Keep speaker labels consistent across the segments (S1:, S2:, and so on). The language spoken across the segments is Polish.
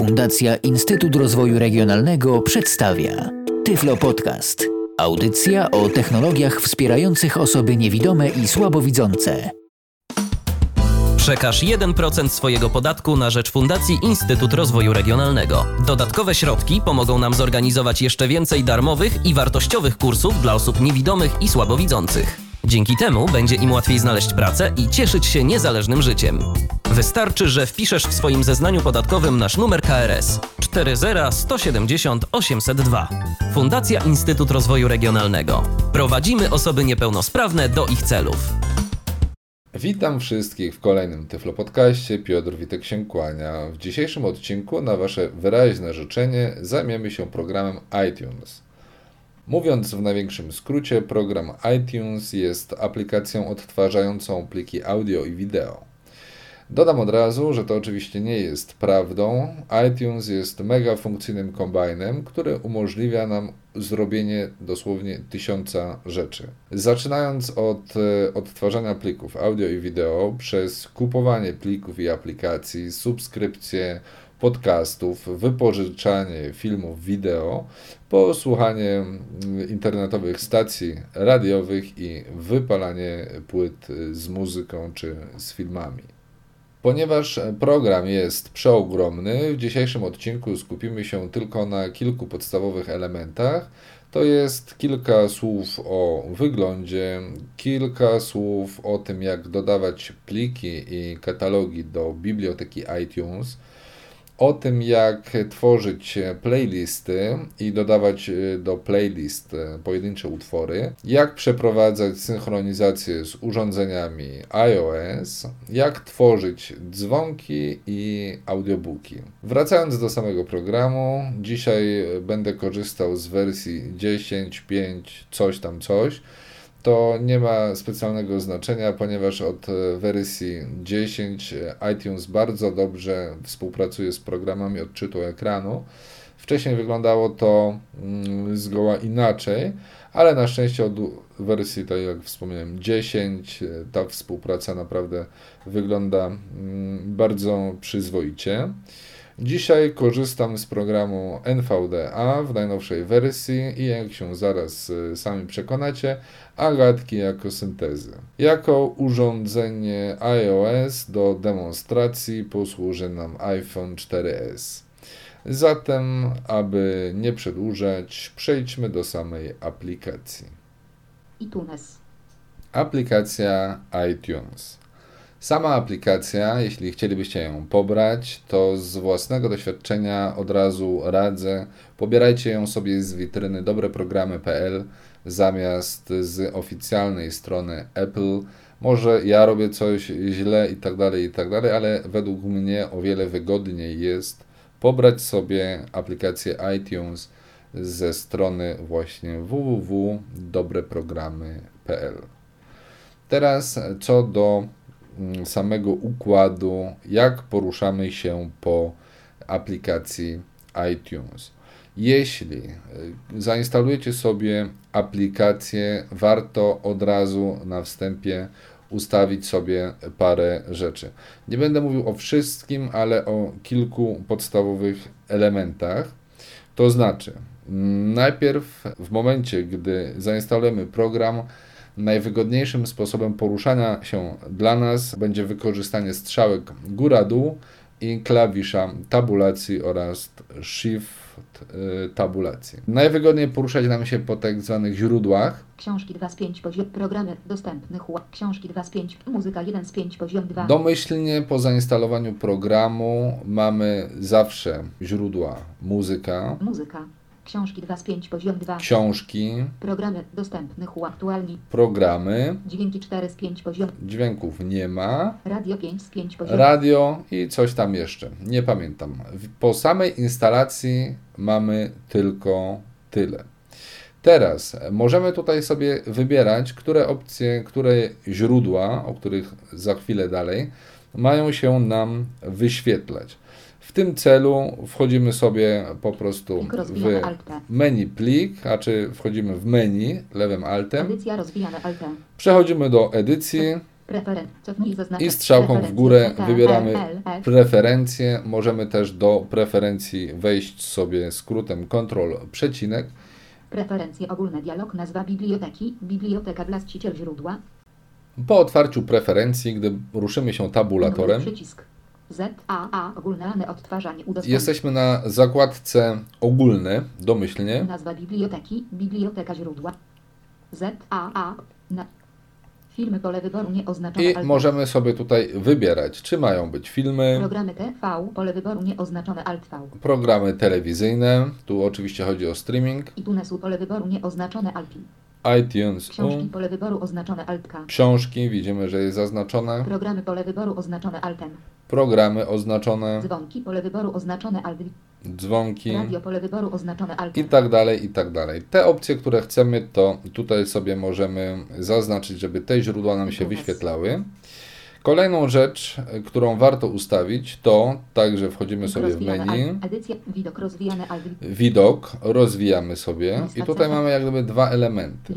S1: Fundacja Instytut Rozwoju Regionalnego przedstawia Tyflo Podcast. Audycja o technologiach wspierających osoby niewidome i słabowidzące.
S2: Przekaż 1% swojego podatku na rzecz Fundacji Instytut Rozwoju Regionalnego. Dodatkowe środki pomogą nam zorganizować jeszcze więcej darmowych i wartościowych kursów dla osób niewidomych i słabowidzących. Dzięki temu będzie im łatwiej znaleźć pracę i cieszyć się niezależnym życiem. Wystarczy, że wpiszesz w swoim zeznaniu podatkowym nasz numer KRS 40170 802. Fundacja Instytut Rozwoju Regionalnego. Prowadzimy osoby niepełnosprawne do ich celów.
S3: Witam wszystkich w kolejnym Tyflo Podcaście. Piotr Witek się kłania. W dzisiejszym odcinku na Wasze wyraźne życzenie zajmiemy się programem iTunes. Mówiąc w największym skrócie, program iTunes jest aplikacją odtwarzającą pliki audio i wideo. Dodam od razu, że to oczywiście nie jest prawdą. iTunes jest mega funkcyjnym kombajnem, który umożliwia nam zrobienie dosłownie tysiąca rzeczy. Zaczynając od e, odtwarzania plików audio i wideo, przez kupowanie plików i aplikacji, subskrypcje, podcastów, wypożyczanie filmów wideo, po słuchanie mm, internetowych stacji radiowych i wypalanie płyt z muzyką czy z filmami. Ponieważ program jest przeogromny, w dzisiejszym odcinku skupimy się tylko na kilku podstawowych elementach. To jest kilka słów o wyglądzie, kilka słów o tym, jak dodawać pliki i katalogi do biblioteki iTunes o tym, jak tworzyć playlisty i dodawać e, do playlist e, pojedyncze utwory, jak przeprowadzać synchronizację z urządzeniami iOS, jak tworzyć dzwonki i audiobooki. Wracając do samego programu, dzisiaj będę korzystał z wersji 10.5 coś tam coś to nie ma specjalnego znaczenia, ponieważ od e, wersji 10 e, iTunes bardzo dobrze współpracuje z programami odczytu ekranu. Wcześniej wyglądało to mm, zgoła inaczej, ale na szczęście od wersji, tak jak wspomniałem, 10 e, ta współpraca naprawdę wygląda mm, bardzo przyzwoicie. Dzisiaj korzystam z programu NVDA w najnowszej wersji i jak się zaraz y, sami przekonacie, Agatki jako syntezy. Jako urządzenie iOS do demonstracji posłuży nam iPhone 4S. Zatem, aby nie przedłużać, przejdźmy do samej aplikacji.
S4: iTunes.
S3: Aplikacja iTunes. Sama aplikacja, jeśli chcielibyście ją pobrać, to z własnego doświadczenia od razu radzę, pobierajcie ją sobie z witryny dobreprogramy.pl zamiast z oficjalnej strony Apple. Może ja robię coś źle i tak dalej, i tak dalej, ale według mnie o wiele wygodniej jest pobrać sobie aplikację iTunes ze strony właśnie www.dobreprogramy.pl. Teraz co do samego układu, jak poruszamy się po aplikacji iTunes. Jeśli y, zainstalujecie sobie aplikację, warto od razu na wstępie ustawić sobie parę rzeczy. Nie będę mówił o wszystkim, ale o kilku podstawowych elementach. To znaczy, mm, najpierw w momencie, gdy zainstalujemy program, Najwygodniejszym sposobem poruszania się dla nas będzie wykorzystanie strzałek góra-dół i klawisza tabulacji oraz shift y, tabulacji. Najwygodniej poruszać nam się po tak zwanych źródłach.
S4: Książki 2 z 5 poziom programy dostępnych. Książki 2 z 5 muzyka 1 z 5 poziom 2.
S3: Domyślnie po zainstalowaniu programu mamy zawsze źródła muzyka.
S4: Muzyka. Książki 2 z 5 poziom 2.
S3: Książki.
S4: Programy dostępnych uaktualni.
S3: Programy.
S4: Dźwięki 4 z 5 poziom.
S3: Dźwięków nie ma.
S4: Radio 5 z 5 poziom.
S3: Radio i coś tam jeszcze. Nie pamiętam. Po samej instalacji mamy tylko tyle. Teraz możemy tutaj sobie wybierać, które opcje, które źródła, o których za chwilę dalej, mają się nam wyświetlać. W tym celu wchodzimy sobie po prostu w menu plik, a czy wchodzimy w menu lewym altem.
S4: Edycja rozwijane altem.
S3: Przechodzimy do edycji. I strzałką w górę wybieramy preferencje. Możemy też do preferencji wejść sobie skrótem Ctrl przecinek.
S4: Preferencje ogólne. Dialog. Nazwa biblioteki. Biblioteka właściciel źródła.
S3: Po otwarciu preferencji, gdy ruszymy się tabulatorem,
S4: Przycisk. Z, A, A. Ogólne odtwarzanie. Udostępnić.
S3: jesteśmy na zakładce ogólne, domyślnie.
S4: Nazwa biblioteki. Biblioteka źródła. Z, A, A. Na. Filmy pole wyboru nieoznaczone.
S3: I
S4: alt.
S3: możemy sobie tutaj wybierać, czy mają być filmy,
S4: Programy TV. Pole wyboru nieoznaczone Alt V.
S3: programy telewizyjne. Tu oczywiście chodzi o streaming.
S4: iTunesu. Pole wyboru nieoznaczone Alt.
S3: iTunes,
S4: Książki. Pole wyboru oznaczone Alt K.
S3: książki, widzimy, że jest zaznaczone.
S4: Programy. Pole wyboru oznaczone Altem.
S3: Programy oznaczone,
S4: Dzwonki. Pole wyboru oznaczone Alt.
S3: dzwonki.
S4: Radio. Pole wyboru oznaczone Alt.
S3: i tak dalej, i tak dalej. Te opcje, które chcemy, to tutaj sobie możemy zaznaczyć, żeby te źródła nam się wyświetlały. Kolejną rzecz, którą warto ustawić, to także wchodzimy sobie w menu.
S4: Widok
S3: rozwijamy sobie i tutaj mamy jak gdyby dwa elementy.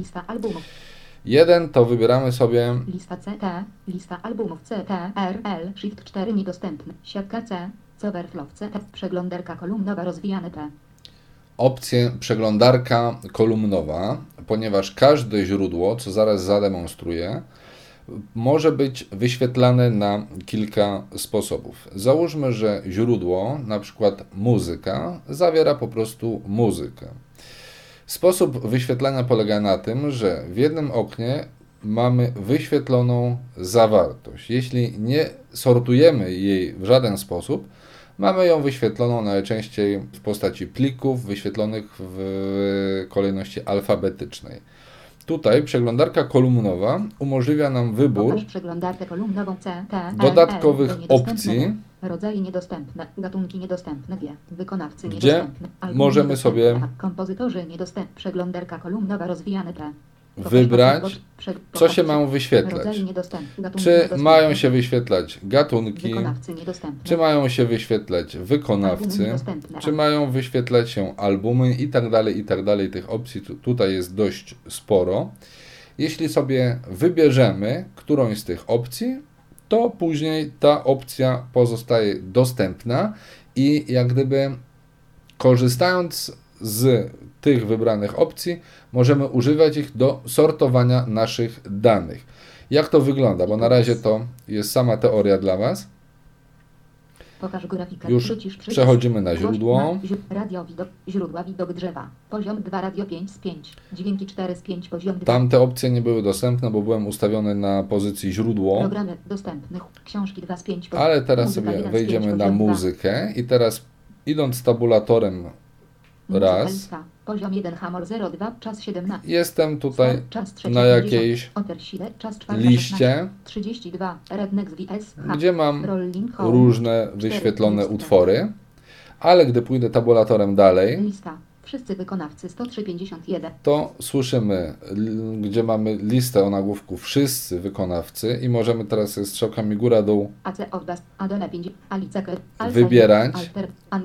S3: Jeden to wybieramy sobie
S4: Lista CT. Lista albumów CT. R. L. Shift 4 niedostępny. Siatka C. Coverflow C. Przeglądarka kolumnowa rozwijane P.
S3: opcję przeglądarka kolumnowa, ponieważ każde źródło, co zaraz zademonstruję, może być wyświetlane na kilka sposobów. Załóżmy, że źródło, na przykład muzyka, zawiera po prostu muzykę. Sposób wyświetlania polega na tym, że w jednym oknie mamy wyświetloną zawartość. Jeśli nie sortujemy jej w żaden sposób, mamy ją wyświetloną najczęściej w postaci plików wyświetlonych w kolejności alfabetycznej. Tutaj przeglądarka kolumnowa umożliwia nam wybór
S4: C. T. L,
S3: dodatkowych
S4: L,
S3: opcji,
S4: Rodzaje niedostępne, gatunki niedostępne, wykonawcy
S3: Gdzie
S4: niedostępne,
S3: możemy sobie
S4: kompozytorzy niedostępne, przeglądarka kolumnowa rozwijane P.
S3: Wybrać, co się mają
S4: prze-
S3: wyświetlać. Czy mają się wyświetlać gatunki, czy mają się wyświetlać wykonawcy, czy mają wyświetlać się albumy i tak dalej, i tak dalej. Tych opcji tu, tutaj jest dość sporo. Jeśli sobie wybierzemy którąś z tych opcji, to później ta opcja pozostaje dostępna i jak gdyby korzystając z tych wybranych opcji, możemy używać ich do sortowania naszych danych. Jak to wygląda? Bo na razie to jest sama teoria dla Was.
S4: Pokaż grafikę.
S3: Już przechodzimy na źródło.
S4: Radio widok, źródła widok drzewa. Poziom 2 radio 5 z 5. Dźwięki 4 z 5 poziom 2.
S3: Tamte opcje nie były dostępne, bo byłem ustawiony na pozycji źródło.
S4: Programy dostępnych. Książki 2 z 5
S3: Ale teraz
S4: Muzyka
S3: sobie
S4: 1 z
S3: wejdziemy
S4: 5
S3: na muzykę i teraz idąc tabulatorem
S4: Muzyka
S3: raz.
S4: lista. Poziom 1 Hamor 02 czas 17.
S3: jestem tutaj
S4: czas trzeci
S3: na
S4: 50.
S3: jakiejś
S4: czas czwarta
S3: liście,
S4: 16. 32 Rednex VS
S3: gdzie mam
S4: Rolling Home.
S3: różne wyświetlone
S4: lista.
S3: utwory, ale gdy pójdę tabulatorem dalej,
S4: Lista. Wszyscy wykonawcy 10351.
S3: to słyszymy, gdzie mamy listę o nagłówku wszyscy wykonawcy i możemy teraz strzałkami góra-dół
S4: AC Odbas, Adele 5, Alice Kerr, Alfa
S3: Wybierać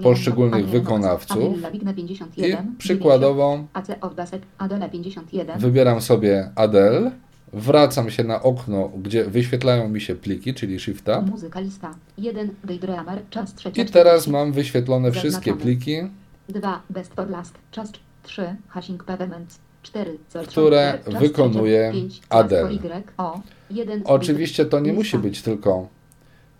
S3: poszczególnych wykonawców. I
S4: 51,
S3: przykładowo
S4: AC Odbasek, Adele 51,
S3: wybieram sobie Adele, wracam się na okno, gdzie wyświetlają mi się pliki, czyli Shifta.
S4: Muzyka lista, 1, Daydreamer, czas trzeci.
S3: I teraz mam wyświetlone wszystkie pliki,
S4: 2, Best for Last, czas 3, Hashing Pavements, 4, Zoltron,
S3: które wykonuje.
S4: Czas Y, o, 1,
S3: Oczywiście to nie musi być tylko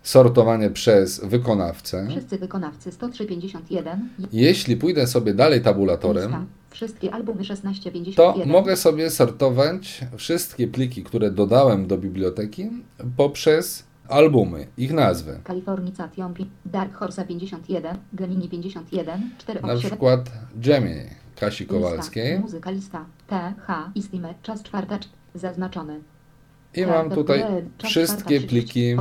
S3: sortowanie przez wykonawcę.
S4: Wszyscy wykonawcy 10351,
S3: Jeśli pójdę sobie dalej tabulatorem, to
S4: 1651,
S3: mogę sobie sortować wszystkie pliki, które dodałem do biblioteki poprzez albumy, ich nazwy.
S4: Kalifornication, Dark Horse 51, Gemini 51, 4
S3: Na przykład Gemini Kasi Kowalskiej.
S4: Muzyka lista, T, H, Istime, czas czwarta, cz- zaznaczony.
S3: I mam tutaj wszystkie pliki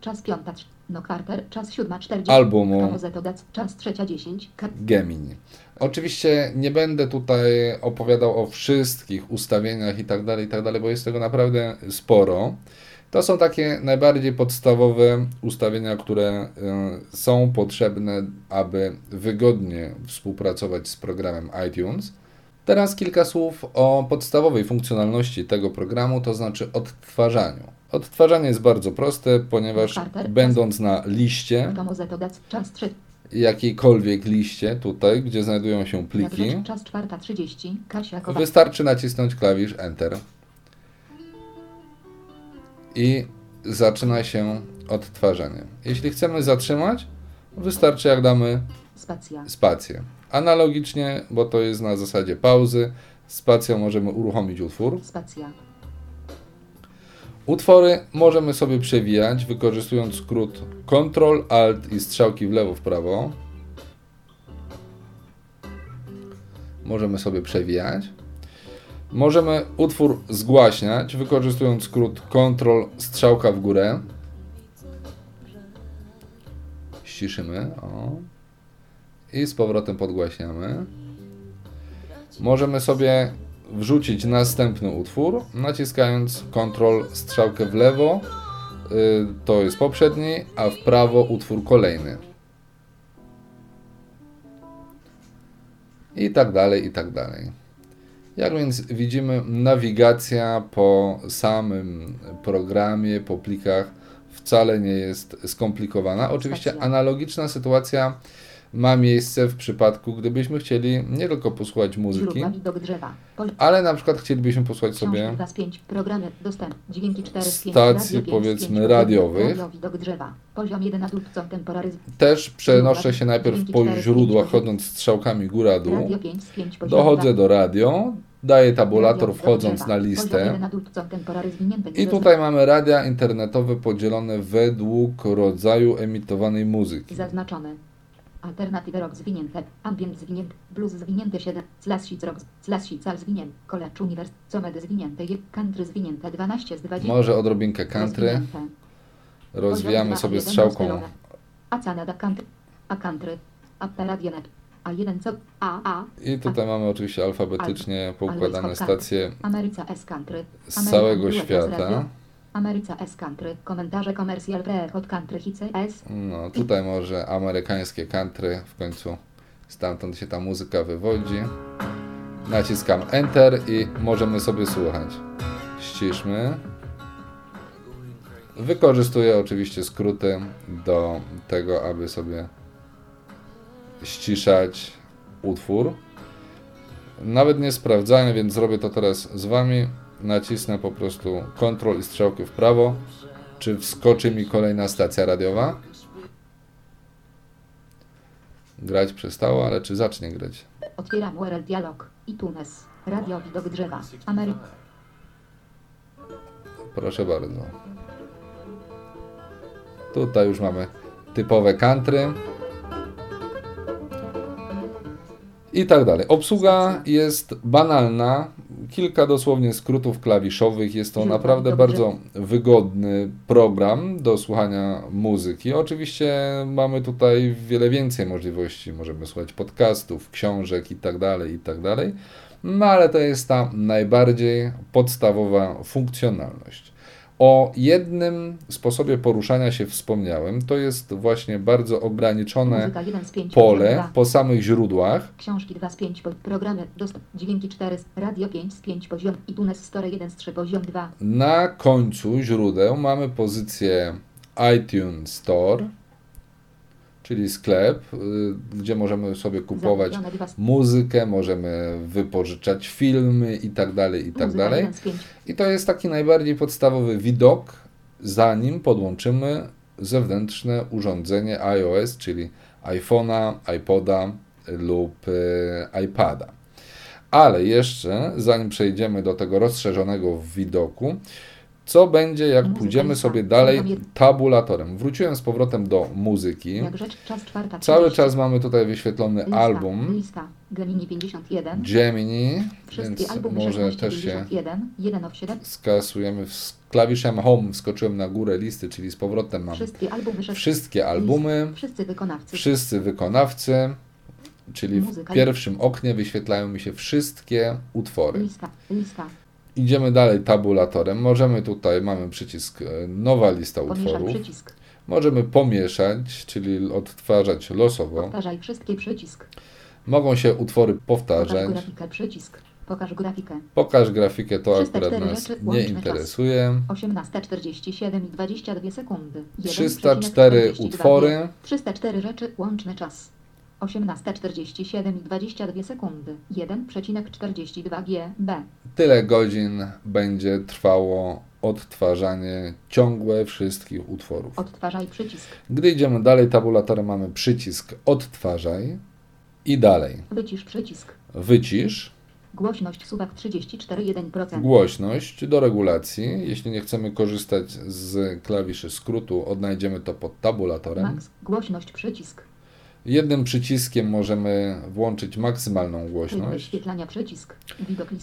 S4: czas piąta, no Carter, czas siódma, 40,
S3: albumu
S4: czas trzecia, 10, Ka-
S3: Gemini. Oczywiście nie będę tutaj opowiadał o wszystkich ustawieniach i tak dalej, i tak dalej, bo jest tego naprawdę sporo. To są takie najbardziej podstawowe ustawienia, które y, są potrzebne, aby wygodnie współpracować z programem iTunes. Teraz kilka słów o podstawowej funkcjonalności tego programu, to znaczy odtwarzaniu. Odtwarzanie jest bardzo proste, ponieważ będąc na liście,
S4: Tomoze to dac. Czas 3.
S3: jakiejkolwiek liście tutaj, gdzie znajdują się pliki,
S4: rzecz. Czas 4.30. Kasia Kowal.
S3: wystarczy nacisnąć klawisz Enter i zaczyna się odtwarzanie. Jeśli chcemy zatrzymać, wystarczy jak damy
S4: Spacja.
S3: spację. Analogicznie, bo to jest na zasadzie pauzy, spacją możemy uruchomić utwór.
S4: Spacja.
S3: Utwory możemy sobie przewijać, wykorzystując skrót Ctrl, Alt i strzałki w lewo, w prawo. Możemy sobie przewijać. Możemy utwór zgłaśniać, wykorzystując skrót Ctrl, strzałka w górę. Ściszymy. O. I z powrotem podgłaśniamy. Możemy sobie wrzucić następny utwór, naciskając Ctrl strzałkę w lewo, y, to jest poprzedni, a w prawo utwór kolejny. I tak dalej, i tak dalej. Jak więc widzimy, nawigacja po samym programie, po plikach wcale nie jest skomplikowana. Oczywiście analogiczna sytuacja ma miejsce w przypadku, gdybyśmy chcieli nie tylko posłuchać muzyki, ale na przykład chcielibyśmy posłuchać sobie
S4: 2 z 5. Programy dostęp. Dźwięki 4 z 5.
S3: Stacji,
S4: radio 5 z
S3: powiedzmy,
S4: 5,
S3: radiowych.
S4: Radio widok drzewa. Poziom 1 adultcą temporaryzm.
S3: też przenoszę się najpierw po źródłach, chodząc strzałkami góra-dół.
S4: Radio 5 z 5. Poziom
S3: Dochodzę
S4: 2.
S3: do radio, daję tabulator wchodząc na listę.
S4: 1 adultcą temporaryzm zwinięte.
S3: I tutaj mamy radia internetowe podzielone według rodzaju emitowanej muzyki.
S4: Zaznaczone. Alternatywy rock zwinięte, ambient zwinięty, blues zwinięty 7, slashit rock, slashical zwinięty, college uniwers, comedy zwinięte, country zwinięte 12 z 20.
S3: Może odrobinkę country. Rozwijamy sobie
S4: 2,
S3: strzałką.
S4: jeden A Canada country, a country, a peradionet, a 1 co, a, a,
S3: I tutaj mamy oczywiście alfabetycznie poukładane stacje z całego świata.
S4: Ameryca S country, komentarze commercial pre hot country hits
S3: No, tutaj może amerykańskie country, w końcu stamtąd się ta muzyka wywodzi. Naciskam Enter i możemy sobie słuchać. Ściszmy. Wykorzystuję oczywiście skróty do tego, aby sobie ściszać utwór. Nawet nie sprawdzałem, więc zrobię to teraz z Wami. Nacisnę po prostu Ctrl i strzałkę w prawo. Czy wskoczy mi kolejna stacja radiowa? Grać przestało, ale czy zacznie grać?
S4: otwieram URL dialog, iTunes, radio widok drzewa, Ameryka.
S3: Proszę bardzo. Tutaj już mamy typowe country. I tak dalej. Obsługa jest banalna. Kilka dosłownie skrótów klawiszowych. Jest to
S4: Źródła
S3: naprawdę bardzo wygodny program do słuchania muzyki. Oczywiście mamy tutaj wiele więcej możliwości. Możemy słuchać podcastów, książek i tak dalej, i tak dalej. No ale to jest ta najbardziej podstawowa funkcjonalność. O jednym sposobie poruszania się wspomniałem. To jest właśnie bardzo ograniczone
S4: Muzyka 1 z 5,
S3: pole
S4: 2.
S3: po samych źródłach.
S4: Książki 2 z 5, po- programy, dostęp, dźwięki 4, z- radio 5 z 5, poziom, iTunes Store 1 z 3, poziom 2,
S3: Na końcu źródeł mamy pozycję iTunes Store, czyli sklep, y, gdzie możemy sobie kupować
S4: zamówione 2 z
S3: muzykę, możemy wypożyczać filmy i tak dalej, i tak dalej.
S4: 1 z 5,
S3: I to jest taki najbardziej podstawowy widok, zanim podłączymy zewnętrzne urządzenie iOS, czyli iPhone'a, iPoda lub e, iPada. Ale jeszcze, zanim przejdziemy do tego rozszerzonego widoku, co będzie, jak
S4: Muzyka
S3: pójdziemy sobie dalej tabulatorem? Wróciłem z powrotem do muzyki. Cały
S4: 30.
S3: czas mamy tutaj wyświetlony album
S4: Lista, Gemini 51,
S3: Gemini, więc może
S4: 16,
S3: też się
S4: 51, 1 of 7,
S3: skasujemy z klawiszem Home, wskoczyłem na górę listy, czyli z powrotem mam
S4: wszystkie albumy 6,
S3: wszystkie albumy,
S4: wszyscy wykonawcy,
S3: czyli w pierwszym oknie wyświetlają mi się wszystkie utwory.
S4: lista, lista,
S3: Idziemy dalej tabulatorem. Możemy tutaj, mamy przycisk e, nowa lista
S4: pomieszaj
S3: utworów.
S4: przycisk,
S3: Możemy pomieszać, czyli odtwarzać losowo.
S4: powtarzaj wszystkie przycisk,
S3: Mogą się utwory powtarzać.
S4: grafikę przycisk, Pokaż grafikę.
S3: Pokaż grafikę, to
S4: 304
S3: akurat nas
S4: rzeczy,
S3: nie interesuje.
S4: 18.47 i 22 sekundy.
S3: 304
S4: 1,42
S3: utwory.
S4: 304 rzeczy, łączny czas. 18.47 i 22 sekundy. 1,42 GB.
S3: Tyle godzin będzie trwało odtwarzanie ciągłe wszystkich utworów.
S4: Odtwarzaj przycisk.
S3: Gdy idziemy dalej tabulatorem mamy przycisk odtwarzaj i dalej
S4: Wycisz przycisk.
S3: wycisz,
S4: Głośność suwak 34,1%.
S3: głośność do regulacji. Jeśli nie chcemy korzystać z klawiszy skrótu, odnajdziemy to pod tabulatorem.
S4: Max. Głośność przycisk.
S3: Jednym przyciskiem możemy włączyć maksymalną głośność.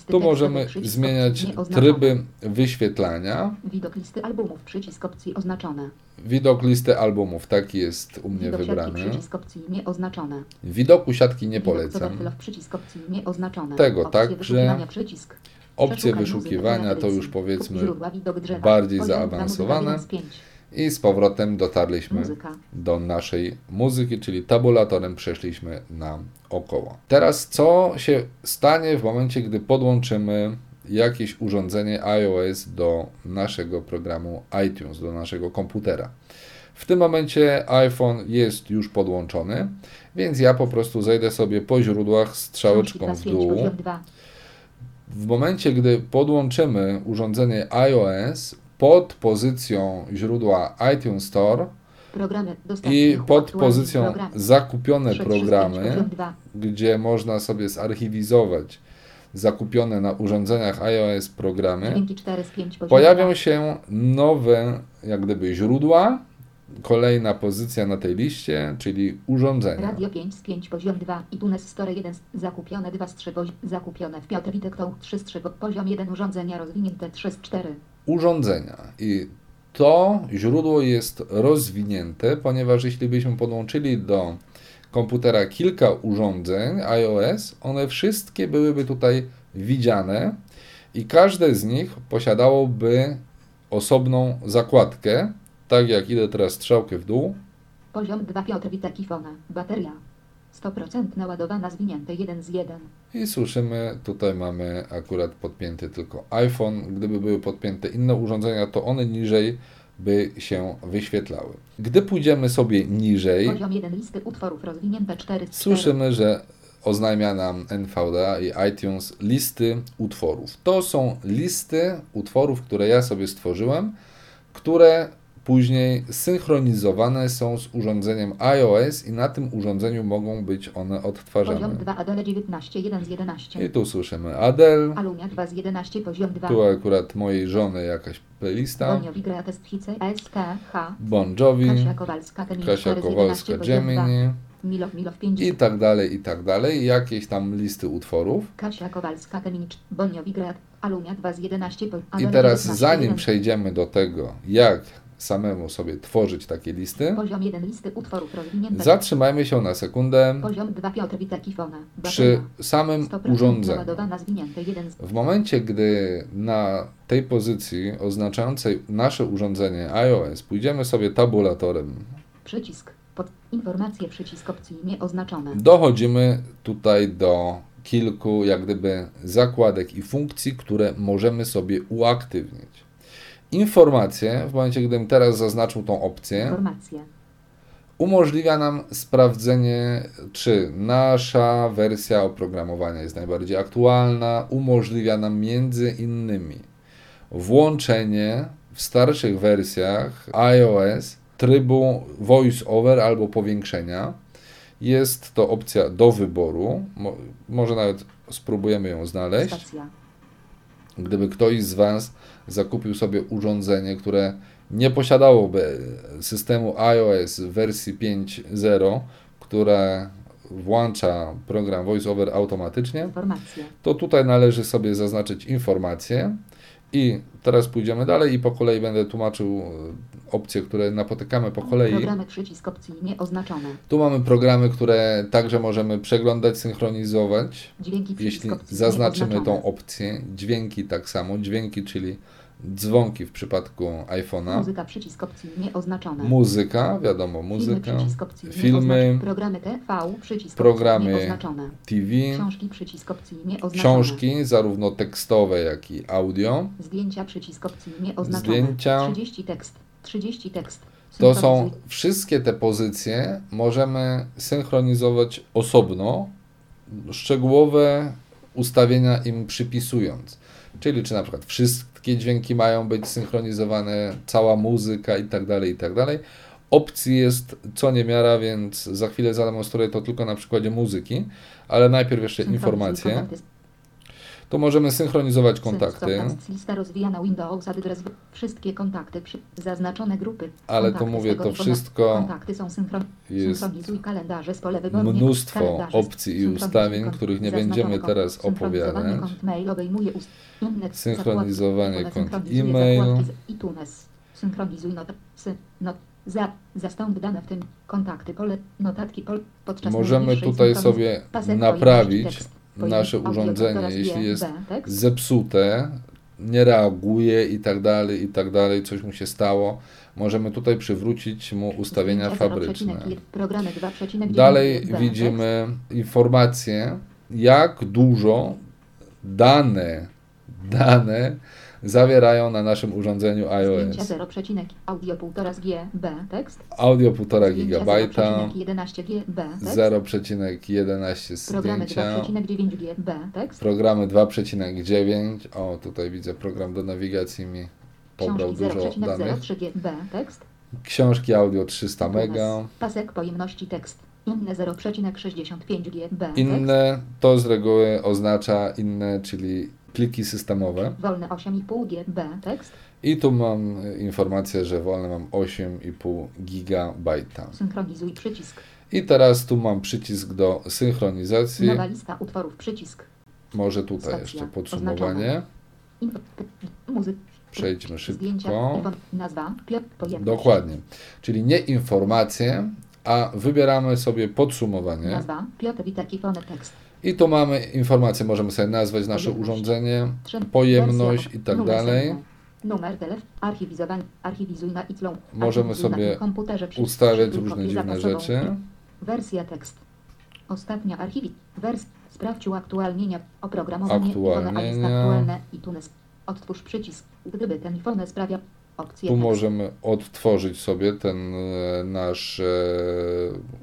S3: Tu możemy zmieniać tryby wyświetlania.
S4: Widok listy albumów. Przycisk opcji oznaczone.
S3: Widok listy albumów, taki jest u mnie
S4: Widok
S3: wybrany.
S4: Przycisk opcji nieoznaczone.
S3: Widoku siatki nie polecam. Tego także. Opcje wyszukiwania to już powiedzmy bardziej zaawansowane. I z powrotem dotarliśmy
S4: Muzyka.
S3: do naszej muzyki, czyli tabulatorem przeszliśmy na około. Teraz co się stanie w momencie, gdy podłączymy jakieś urządzenie iOS do naszego programu iTunes, do naszego komputera? W tym momencie iPhone jest już podłączony, więc ja po prostu zejdę sobie po źródłach strzałeczką w dół. W momencie, gdy podłączymy urządzenie iOS pod pozycją źródła iTunes Store i pod pozycją zakupione programy, gdzie można sobie zarchiwizować zakupione na urządzeniach iOS programy,
S4: Dźwięki 4 z 5 poziom
S3: pojawią się nowe, jak gdyby, źródła. Kolejna pozycja na tej liście, czyli urządzenia.
S4: Radio 5 z 5 poziom 2 iTunes Store 1 z- zakupione 2 z 3 poziom zakupione. W Piotr Witek to 3 z 3 poziom 1 urządzenia rozwinięte 3 z 4
S3: urządzenia. I to źródło jest rozwinięte, ponieważ jeśli byśmy podłączyli do komputera kilka urządzeń iOS, one wszystkie byłyby tutaj widziane i każde z nich posiadałoby osobną zakładkę. Tak jak idę teraz strzałkę w dół,
S4: poziom 2 Piotr Witek iPhone bateria 100% naładowana zwinięte 1 z 1
S3: I słyszymy, tutaj mamy akurat podpięty tylko iPhone. Gdyby były podpięte inne urządzenia, to one niżej by się wyświetlały. Gdy pójdziemy sobie niżej,
S4: poziom 1 listy utworów rozwinięte 4 z 4
S3: słyszymy, że oznajmia nam NVDA i iTunes listy utworów. To są listy utworów, które ja sobie stworzyłem, które później synchronizowane są z urządzeniem iOS i na tym urządzeniu mogą być one odtwarzane.
S4: poziom 2 Adele 19 1 z 11
S3: I tu słyszymy Adele,
S4: Alunia 2 z 11 poziom 2
S3: tu akurat mojej żony jakaś playlista,
S4: SKH
S3: Bon Jovi,
S4: Kasia Kowalska Kemini
S3: Kasia
S4: 4 z 11
S3: Kowalska,
S4: poziom 2
S3: Gemini
S4: Milow Milow 5
S3: i tak dalej, i tak dalej. Jakieś tam listy utworów.
S4: Kasia Kowalska Kemini Bonio Wigra Alunia 2 z 11 po-
S3: I teraz
S4: 19,
S3: zanim
S4: 1.
S3: przejdziemy do tego, jak samemu sobie tworzyć takie listy,
S4: Poziom 1 listy utworów rozwinięte
S3: zatrzymajmy się na sekundę.
S4: Poziom 2 Piotr Witek iPhone
S3: przy samym
S4: 100%
S3: urządzeniu.
S4: naładowana zwinięte 1 z
S3: W momencie, gdy na tej pozycji oznaczającej nasze urządzenie iOS pójdziemy sobie tabulatorem,
S4: przycisk. Pod informacje przycisk opcji nieoznaczone
S3: dochodzimy tutaj do kilku jak gdyby zakładek i funkcji, które możemy sobie uaktywnić. Informacje, w momencie gdybym teraz zaznaczył tą opcję,
S4: informacje
S3: umożliwia nam sprawdzenie, czy nasza wersja oprogramowania jest najbardziej aktualna, umożliwia nam między innymi włączenie w starszych wersjach iOS trybu voice over albo powiększenia. Jest to opcja do wyboru. Mo- może nawet spróbujemy ją znaleźć.
S4: stacja
S3: Gdyby ktoś z Was zakupił sobie urządzenie, które nie posiadałoby systemu iOS wersji 5.0, które włącza program VoiceOver automatycznie,
S4: informacje.
S3: to tutaj należy sobie zaznaczyć informacje i teraz pójdziemy dalej i po kolei będę tłumaczył e, opcje, które napotykamy po kolei.
S4: programy przycisk opcji nieoznaczone
S3: Tu mamy programy, które także możemy przeglądać, synchronizować.
S4: dźwięki
S3: Jeśli zaznaczymy tą opcję, dźwięki tak samo, dźwięki, czyli dzwonki w przypadku iPhone'a,
S4: Muzyka przycisk opcji nieoznaczone.
S3: muzyka, wiadomo,
S4: Filmy
S3: muzyka, filmy,
S4: nieoznaczone. Programy TV przycisk
S3: programy
S4: nieoznaczone.
S3: TV,
S4: Książki przycisk opcji nieoznaczone.
S3: książki, zarówno tekstowe, jak i audio.
S4: Zdjęcia przycisk opcji nieoznaczone.
S3: Zdjęcia.
S4: 30 tekst. 30 tekst.
S3: To są wszystkie te pozycje, możemy synchronizować osobno, szczegółowe ustawienia im przypisując. Czyli czy na przykład wszystkie dźwięki mają być synchronizowane, cała muzyka i tak dalej, i tak dalej. Opcji jest co niemiara, więc za chwilę zademonstruję to tylko na przykładzie muzyki, ale najpierw jeszcze informacje. Tu możemy synchronizować kontakty,
S4: Lista rozwijana Windows adres. Wszystkie kontakty. Zaznaczone grupy.
S3: ale to mówię, to wszystko jest
S4: Synchronizuj kalendarze z pole wybornie.
S3: mnóstwo opcji i ustawień, których nie będziemy teraz opowiadać. Synchronizowanie kont e-mail.
S4: Synchronizuj not... Not... Za... Zastąp dane w tym kontakty pole notatki pol podczas
S3: Możemy tutaj sobie naprawić nasze urządzenie, jeśli jest
S4: tekst.
S3: zepsute, nie reaguje i tak dalej, i tak dalej, coś mu się stało. Możemy tutaj przywrócić mu ustawienia fabryczne.
S4: 0,1, Programy 2,9
S3: Dalej
S4: B,
S3: widzimy informacje, jak dużo dane, dane zawierają na naszym urządzeniu
S4: Zdjęcia
S3: iOS.
S4: 0, audio 1,5 G, B, tekst.
S3: Audio 1,5
S4: Zdjęcia
S3: GB,
S4: 0,11 G, B, tekst.
S3: 0,11
S4: Programy
S3: zdjęcia,
S4: 2,9 G, B, tekst.
S3: programy 2,9. O, tutaj widzę program do nawigacji mi pobrał dużo danych.
S4: 0,03 G, B, tekst.
S3: Książki audio 300 mega.
S4: Pasek pojemności tekst. Inne 0,65 G, B, tekst.
S3: Inne to z reguły oznacza inne, czyli pliki systemowe.
S4: Wolne 8,5 G, B, tekst.
S3: I tu mam informację, że wolne mam 8,5 gigabajta.
S4: Synchronizuj przycisk.
S3: I teraz tu mam przycisk do synchronizacji.
S4: Nowa lista utworów przycisk.
S3: Może tutaj
S4: Stacja.
S3: jeszcze podsumowanie. Przejdźmy
S4: Zdjęcia,
S3: szybko.
S4: nazwa, pojemność.
S3: Dokładnie. Czyli nie informacje, a wybieramy sobie podsumowanie.
S4: Nazwa, Piotr Witek i Fone tekst.
S3: I tu mamy informacje, możemy sobie nazwać nasze urządzenie, pojemność i tak dalej.
S4: Numer telefon, archiwizowanie, archiwizuj na iCloud.
S3: Możemy sobie ustawiać różne dziwne rzeczy.
S4: Wersja tekst. Ostatnia archiwi. Wers. Sprawdź uaktualnienia. Oprogramowanie.
S3: Aktualnienia.
S4: iPhone, a jest aktualne. Odtwórz przycisk. Gdyby ten iPhone sprawia opcję
S3: Tu możemy odtworzyć sobie ten e, nasz e,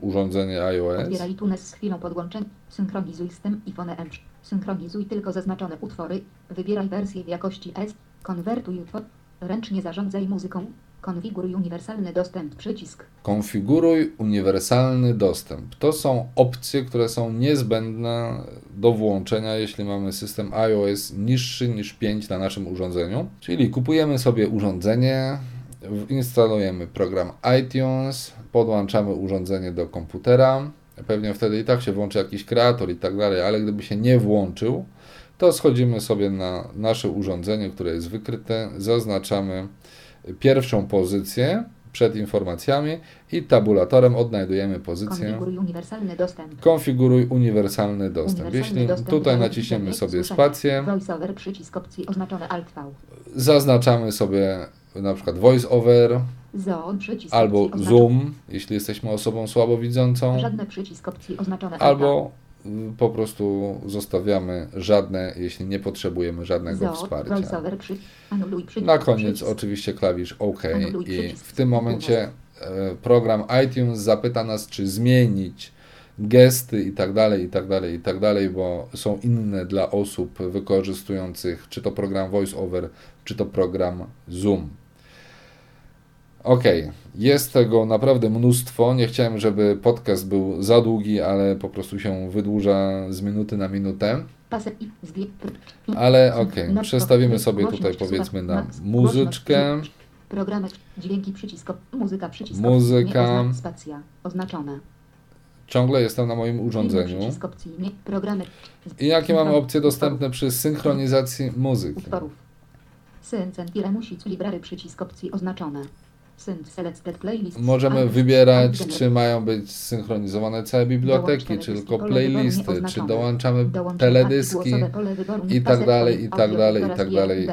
S3: urządzenie iOS.
S4: Odbieraj iTunes z chwilą podłączenia. Synchronizuj z tym iPhone M. Synchronizuj tylko zaznaczone utwory. Wybieraj wersję w jakości S. Konwertuj utwór. Ręcznie zarządzaj muzyką. Konfiguruj uniwersalny dostęp. Przycisk.
S3: Konfiguruj uniwersalny dostęp. To są opcje, które są niezbędne do włączenia, jeśli mamy system iOS niższy niż 5 na naszym urządzeniu. Czyli kupujemy sobie urządzenie, instalujemy program iTunes, podłączamy urządzenie do komputera. Pewnie wtedy i tak się włączy jakiś kreator i tak dalej, ale gdyby się nie włączył, to schodzimy sobie na nasze urządzenie, które jest wykryte, zaznaczamy pierwszą pozycję przed informacjami i tabulatorem odnajdujemy pozycję
S4: Konfiguruj uniwersalny dostęp.
S3: Konfiguruj uniwersalny dostęp.
S4: Uniwersalny
S3: Jeśli
S4: dostęp
S3: tutaj naciśniemy sobie spację, zaznaczamy sobie na przykład voice-over
S4: Zoom
S3: albo zoom, jeśli jesteśmy osobą słabowidzącą,
S4: Żadne przycisk opcji oznaczone Alt
S3: albo po prostu zostawiamy żadne, jeśli nie potrzebujemy żadnego wsparcia.
S4: Przy... Anuluj.
S3: Na koniec oczywiście klawisz OK
S4: Anuluj
S3: i w tym momencie e, program iTunes zapyta nas, czy zmienić gesty i tak dalej, i tak dalej, i tak dalej, bo są inne dla osób wykorzystujących czy to program VoiceOver, czy to program Zoom. Ok, jest tego naprawdę mnóstwo. Nie chciałem, żeby podcast był za długi, ale po prostu się wydłuża z minuty na minutę. Ale okej,
S4: Na-
S3: przestawimy sobie tutaj powiedzmy na muzyczkę.
S4: Programy, dźwięki, przycisk, muzyka, przycisk,
S3: Muzyka.
S4: spacja, oznaczone.
S3: Ciągle jestem na moim urządzeniu. I jakie mamy opcje dostępne przy synchronizacji muzyki?
S4: Utworów. Syncentile musi library przycisk opcji oznaczone.
S3: Możemy wybierać, czy mają być synchronizowane całe biblioteki, czy tylko playlisty, czy dołączamy teledyski i tak dalej, i tak dalej, i tak dalej.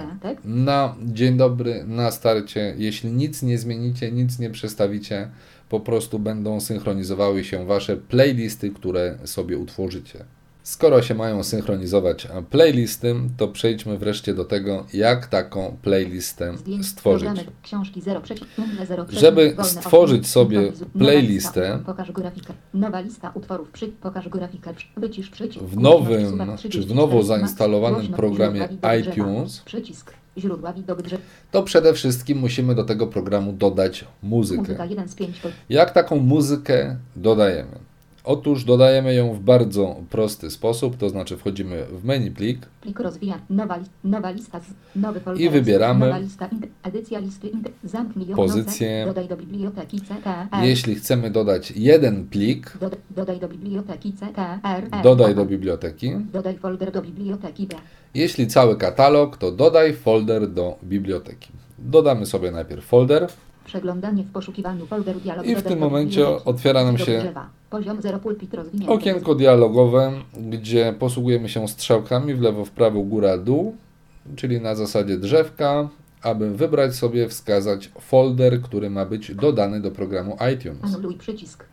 S3: Na dzień dobry, na starcie, jeśli nic nie zmienicie, nic nie przestawicie, po prostu będą synchronizowały się wasze playlisty, które sobie utworzycie. Skoro się mają synchronizować playlisty, to przejdźmy wreszcie do tego, jak taką playlistę stworzyć.
S4: programy, książki 0, numer 0,
S3: Żeby stworzyć sobie playlistę- W nowym, czy w
S4: 34,
S3: nowo zainstalowanym programie iTunes to przede wszystkim musimy do tego programu dodać muzykę.
S4: muzyka 1 z 5,
S3: Jak taką muzykę dodajemy? Otóż dodajemy ją w bardzo prosty sposób, to znaczy wchodzimy w menu plik,
S4: plik rozwija, nowa, li, nowa lista, nowy folder,
S3: I wybieramy
S4: nowa lista, edycja listy, zamknij ją,
S3: pozycję.
S4: dodaj do biblioteki CTR,
S3: jeśli chcemy dodać jeden plik,
S4: Dodaj, dodaj do biblioteki CTR.
S3: dodaj do biblioteki.
S4: Dodaj folder do biblioteki B.
S3: Jeśli cały katalog, to dodaj folder do biblioteki. Dodamy sobie najpierw folder
S4: Przeglądanie w poszukiwaniu folderu dialogu.
S3: i w tym momencie otwiera nam się.
S4: Poziom 0 pulpit rozwinięty.
S3: okienko dialogowe, gdzie posługujemy się strzałkami w lewo, w prawo, góra, dół, czyli na zasadzie drzewka, aby wybrać sobie, wskazać folder, który ma być dodany do programu iTunes.
S4: Anuluj przycisk.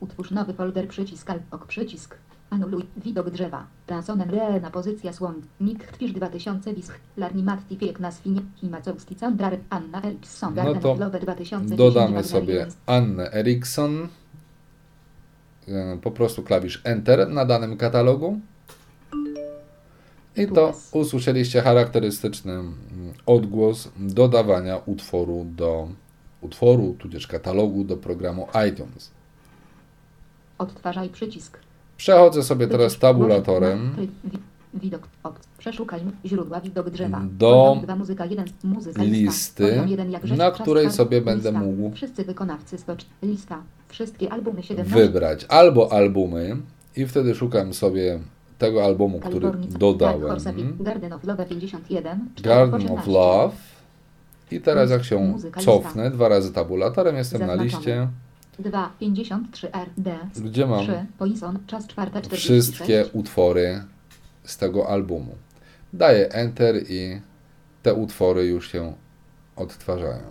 S4: Utwórz nowy folder przycisk. Ok przycisk. Anuluj widok drzewa. Transonem re na pozycja słon. Nick Twisz 2000 Wisch. Larni Matti Fiek na Swinie. Himacowski Candrar. Anna Eriksson.
S3: No to
S4: Love 2010.
S3: Dodamy sobie. Annę Eriksson, po prostu klawisz Enter na danym katalogu. I to usłyszeliście charakterystyczny mm, odgłos dodawania utworu do utworu, tudzież katalogu do programu iTunes.
S4: Odtwarzaj przycisk.
S3: Przechodzę sobie teraz tabulatorem.
S4: Widok, opc, przeszukaj źródła widok drzewa.
S3: Do
S4: dwa, muzyka 1, muzyka
S3: listy,
S4: lista. Jeden, jak rzecz,
S3: na której
S4: czas,
S3: sobie będę
S4: lista.
S3: mógł
S4: Wszyscy wykonawcy stocz, lista. Wszystkie albumy 17.
S3: wybrać albo albumy i wtedy szukam sobie tego albumu, który dodałem.
S4: Horse, Garden of Love 51.
S3: Garden
S4: 4,
S3: of Love. I teraz jak się cofnę dwa razy tabulatorem, jestem na liście,
S4: 2, 53 RD.
S3: gdzie mam
S4: 3, Poison, czas czwarta 46.
S3: wszystkie utwory z tego albumu. Daję Enter i te utwory już się odtwarzają.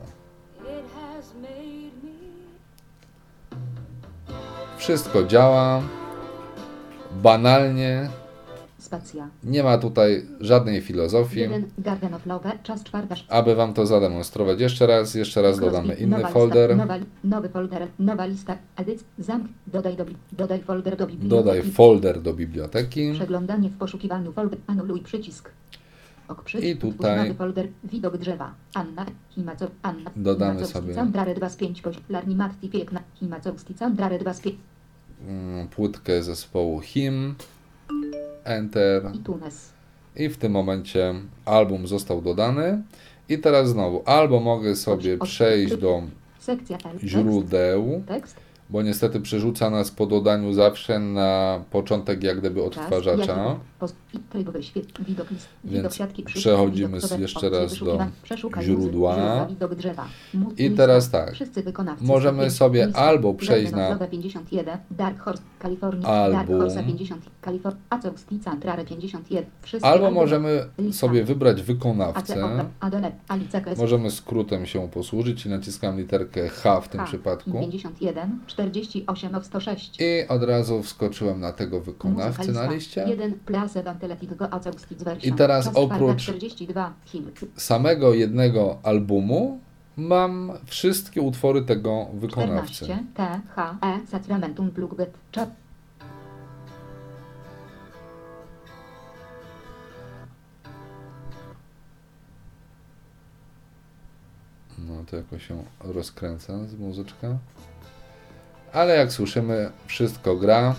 S3: Wszystko działa banalnie,
S4: Spacja.
S3: nie ma tutaj żadnej filozofii.
S4: 1, Garden of Love, czas czwarta.
S3: Aby Wam to zademonstrować jeszcze raz, jeszcze raz dodamy
S4: Crosby,
S3: inny
S4: nowa
S3: folder.
S4: Lista, nowa, nowy folder, nowa lista, edyc, zamk, dodaj, do, dodaj folder do biblioteki.
S3: Dodaj folder do biblioteki.
S4: Przeglądanie w poszukiwaniu folder, anuluj przycisk. Ok przycisk,
S3: I tutaj-
S4: nowy folder, widok drzewa, Anna, Himaco, Anna,
S3: Dodamy
S4: Himacowski,
S3: sobie-
S4: Candrare 2 z 5, poś, Larni Matti Piekna, Himacowski, Candrare 2 z 5
S3: Mm, Płytkę zespołu Him. Enter.
S4: i Tunes.
S3: I w tym momencie album został dodany. I teraz znowu, albo mogę sobie
S4: Od-
S3: przejść do źródeł,
S4: tekst,
S3: bo niestety przerzuca nas po dodaniu zawsze na początek jak gdyby odtwarzacza. Więc przechodzimy jeszcze raz do źródła. I teraz tak, możemy sobie albo przejść na
S4: Love 51, Dark Horse, California, Dark
S3: Album.
S4: Horse 50, California, Acowski, Cantrare 51, wszystkie
S3: Albo możemy sobie wybrać wykonawcę. Możemy skrótem się posłużyć i naciskam literkę H w tym przypadku.
S4: 51, 48 of 106.
S3: I od razu wskoczyłem na tego wykonawcy na liście.
S4: 1,
S3: I teraz oprócz-
S4: 42, Him.
S3: Samego jednego albumu mam wszystkie utwory tego wykonawcy.
S4: 14, T, H, E,
S3: No to jakoś się rozkręca z muzyczka. Ale jak słyszymy, wszystko gra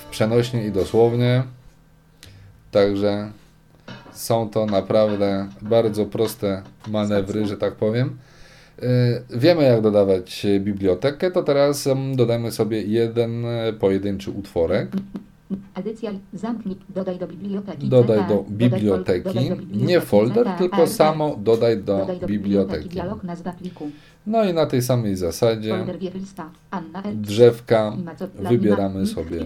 S3: w przenośnie i dosłownie. Także są to naprawdę bardzo proste manewry, że tak powiem. Yy, Wiemy jak dodawać bibliotekę, to teraz em, dodamy sobie jeden pojedynczy utworek.
S4: edycja, zamknij, dodaj do biblioteki.
S3: Dodaj do biblioteki, nie folder, tylko samo dodaj do biblioteki. No i na tej samej zasadzie drzewka wybieramy sobie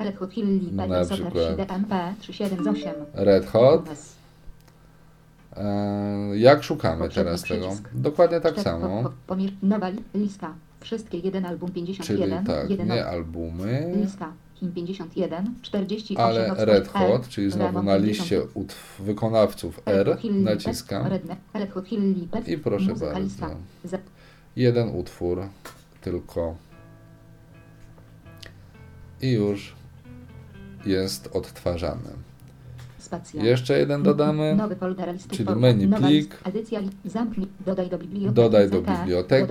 S4: Red Hot Chili
S3: Na
S4: Peppers
S3: przykład.
S4: Soter 7MP 378.
S3: Red Hot. E, Jak szukamy
S4: Poprzedni
S3: teraz tego? Dokładnie tak samo,
S4: po- po- Nowa li- lista. Wszystkie jeden album
S3: czyli
S4: 51.
S3: tak,
S4: jeden
S3: nie
S4: al-
S3: albumy,
S4: Lista. Him 51. 48.
S3: ale Red Hot, czyli znowu na
S4: 50.
S3: liście utw- wykonawców R naciskam i proszę bardzo. jeden utwór tylko i już jest odtwarzany.
S4: Spacja.
S3: Jeszcze jeden dodamy. Czyli menu plik.
S4: Dodaj do biblioteki.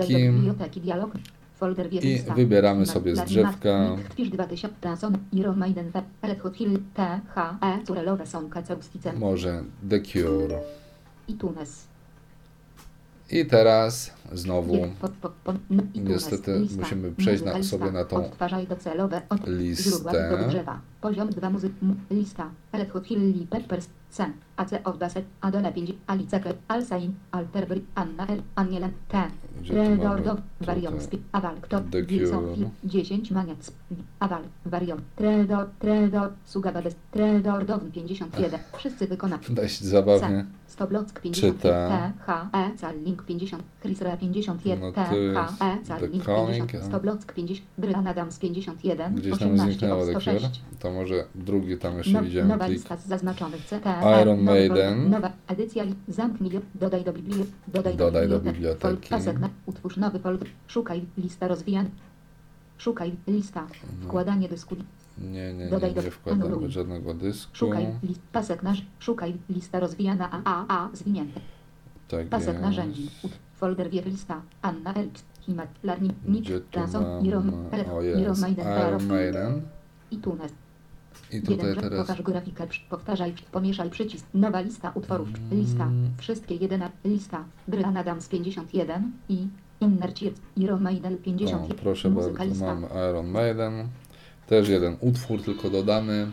S3: I wybieramy sobie z drzewka.
S4: Mac, Nick, Twisz 2000, Danson, Iron Maiden, Fe- Red Hot Chili, T, H, E,
S3: Może The Cure.
S4: i Tunes.
S3: I teraz znowu
S4: no.
S3: Niestety musimy przejść na- sobie na tą listę.
S4: Poziom 2 muzyk. Lista. Red Hot Chili Peppers. C. AC of Bassett. Adole 5. Alice. Alsain. Anna L. Anielen. T. Redordo. Varion. Spi. Awal. Kto? Wilson.
S3: Cure.
S4: Fil. 10. Maniac. Awal. Varion. Tredor. Tredor. Sugabades. Tredordowny 51. Wszyscy wykonawcy.
S3: dość zabawnie.
S4: Stoblock 50,
S3: Czyta.
S4: T, H, E, Callink 50, Chrisra 51,
S3: No
S4: T, H, E,
S3: Calling,
S4: 50,
S3: a-
S4: Stoblock 50, Brylan Adams 51,
S3: Gdzieś
S4: 18
S3: zniknęło.
S4: 106.
S3: To może drugi tam jeszcze
S4: No,
S3: widziałem
S4: nowa lista z zaznaczonych CT,
S3: Iron Maiden.
S4: Nowa edycja, zamknij, dodaj do biblioteki, dodaj,
S3: Dodaj do
S4: biblioteki, Pasek utwórz nowy folder, szukaj, lista rozwijana, szukaj, lista, wkładanie dysku,
S3: Nie, nie, nie,
S4: Dodaj do-
S3: nie wkładamy
S4: anuluj.
S3: żadnego dysku.
S4: szukaj, list, pasek nasz, szukaj, lista rozwijana, a, a, a, zwinięte.
S3: Tak
S4: Pasek
S3: jest.
S4: narzędzi. Folder wier lista. Anna Elks. Himat. Larni. Nick. Danson. Iron.
S3: O
S4: Iron Maiden.
S3: Iron. Maiden.
S4: I Tunes.
S3: I tutaj
S4: Jeden
S3: teraz
S4: Pokaż grafikę. Powtarzaj. Pomieszaj przycisk. Nowa lista utworów. Lista. Wszystkie jedyna. Lista. Brylan Adams 51 i Inner Cheers. Iron Maiden
S3: o,
S4: 50.
S3: proszę
S4: Muzyka
S3: bardzo, mamy Iron Maiden. Też jeden utwór tylko dodamy.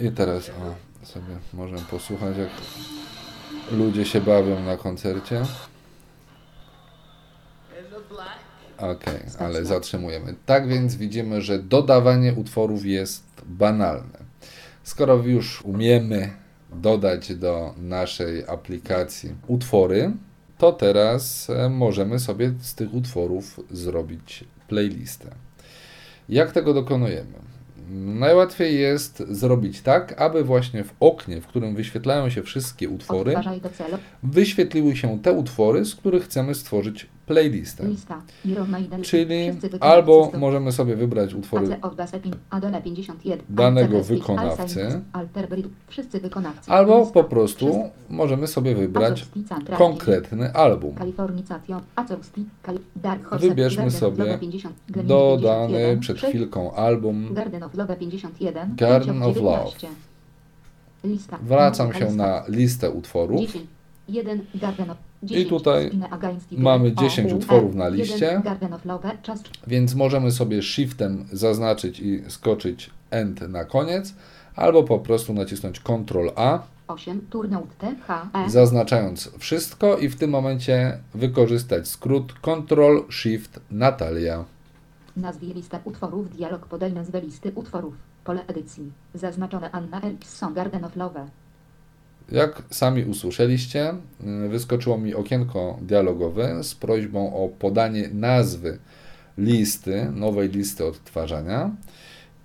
S3: I teraz o, sobie możemy posłuchać jak ludzie się bawią na koncercie. Okej, ale zatrzymujemy. Tak więc widzimy, że dodawanie utworów jest banalne. Skoro już umiemy dodać do naszej aplikacji utwory, to teraz e, możemy sobie z tych utworów zrobić playlistę. Jak tego dokonujemy? Najłatwiej jest zrobić tak, aby właśnie w oknie, w którym wyświetlają się wszystkie utwory, wyświetliły się te utwory, z których chcemy stworzyć playlistę.
S4: Lista.
S3: Czyli albo możemy sobie wybrać utwory
S4: AC of Bassett. Adole 51.
S3: danego wykonawcy. Albo po prostu możemy sobie wybrać konkretny album. Wybierzmy sobie
S4: Love 50, Gemini
S3: Dodany
S4: 51,
S3: przed
S4: Prze-
S3: chwilką album.
S4: Garden of Love 51,
S3: Garden
S4: 5
S3: of
S4: 19. Lista.
S3: Wracam się na listę utworów.
S4: 10, 1, Garden of 10,
S3: tutaj mamy
S4: Wind,
S3: 10
S4: O,
S3: utworów na
S4: 1,
S3: liście. Więc możemy sobie shiftem zaznaczyć i skoczyć end na koniec, albo po prostu nacisnąć Ctrl A,
S4: 8, Turnout T, H, E,
S3: zaznaczając wszystko i w tym momencie wykorzystać skrót Ctrl Shift Natalia.
S4: nazwie lista utworów, dialog podaj nazwę listy utworów, pole edycji, zaznaczone Anna Elkson, Garden of Love.
S3: Jak sami usłyszeliście, y, wyskoczyło mi okienko dialogowe z prośbą o podanie nazwy listy, nowej listy odtwarzania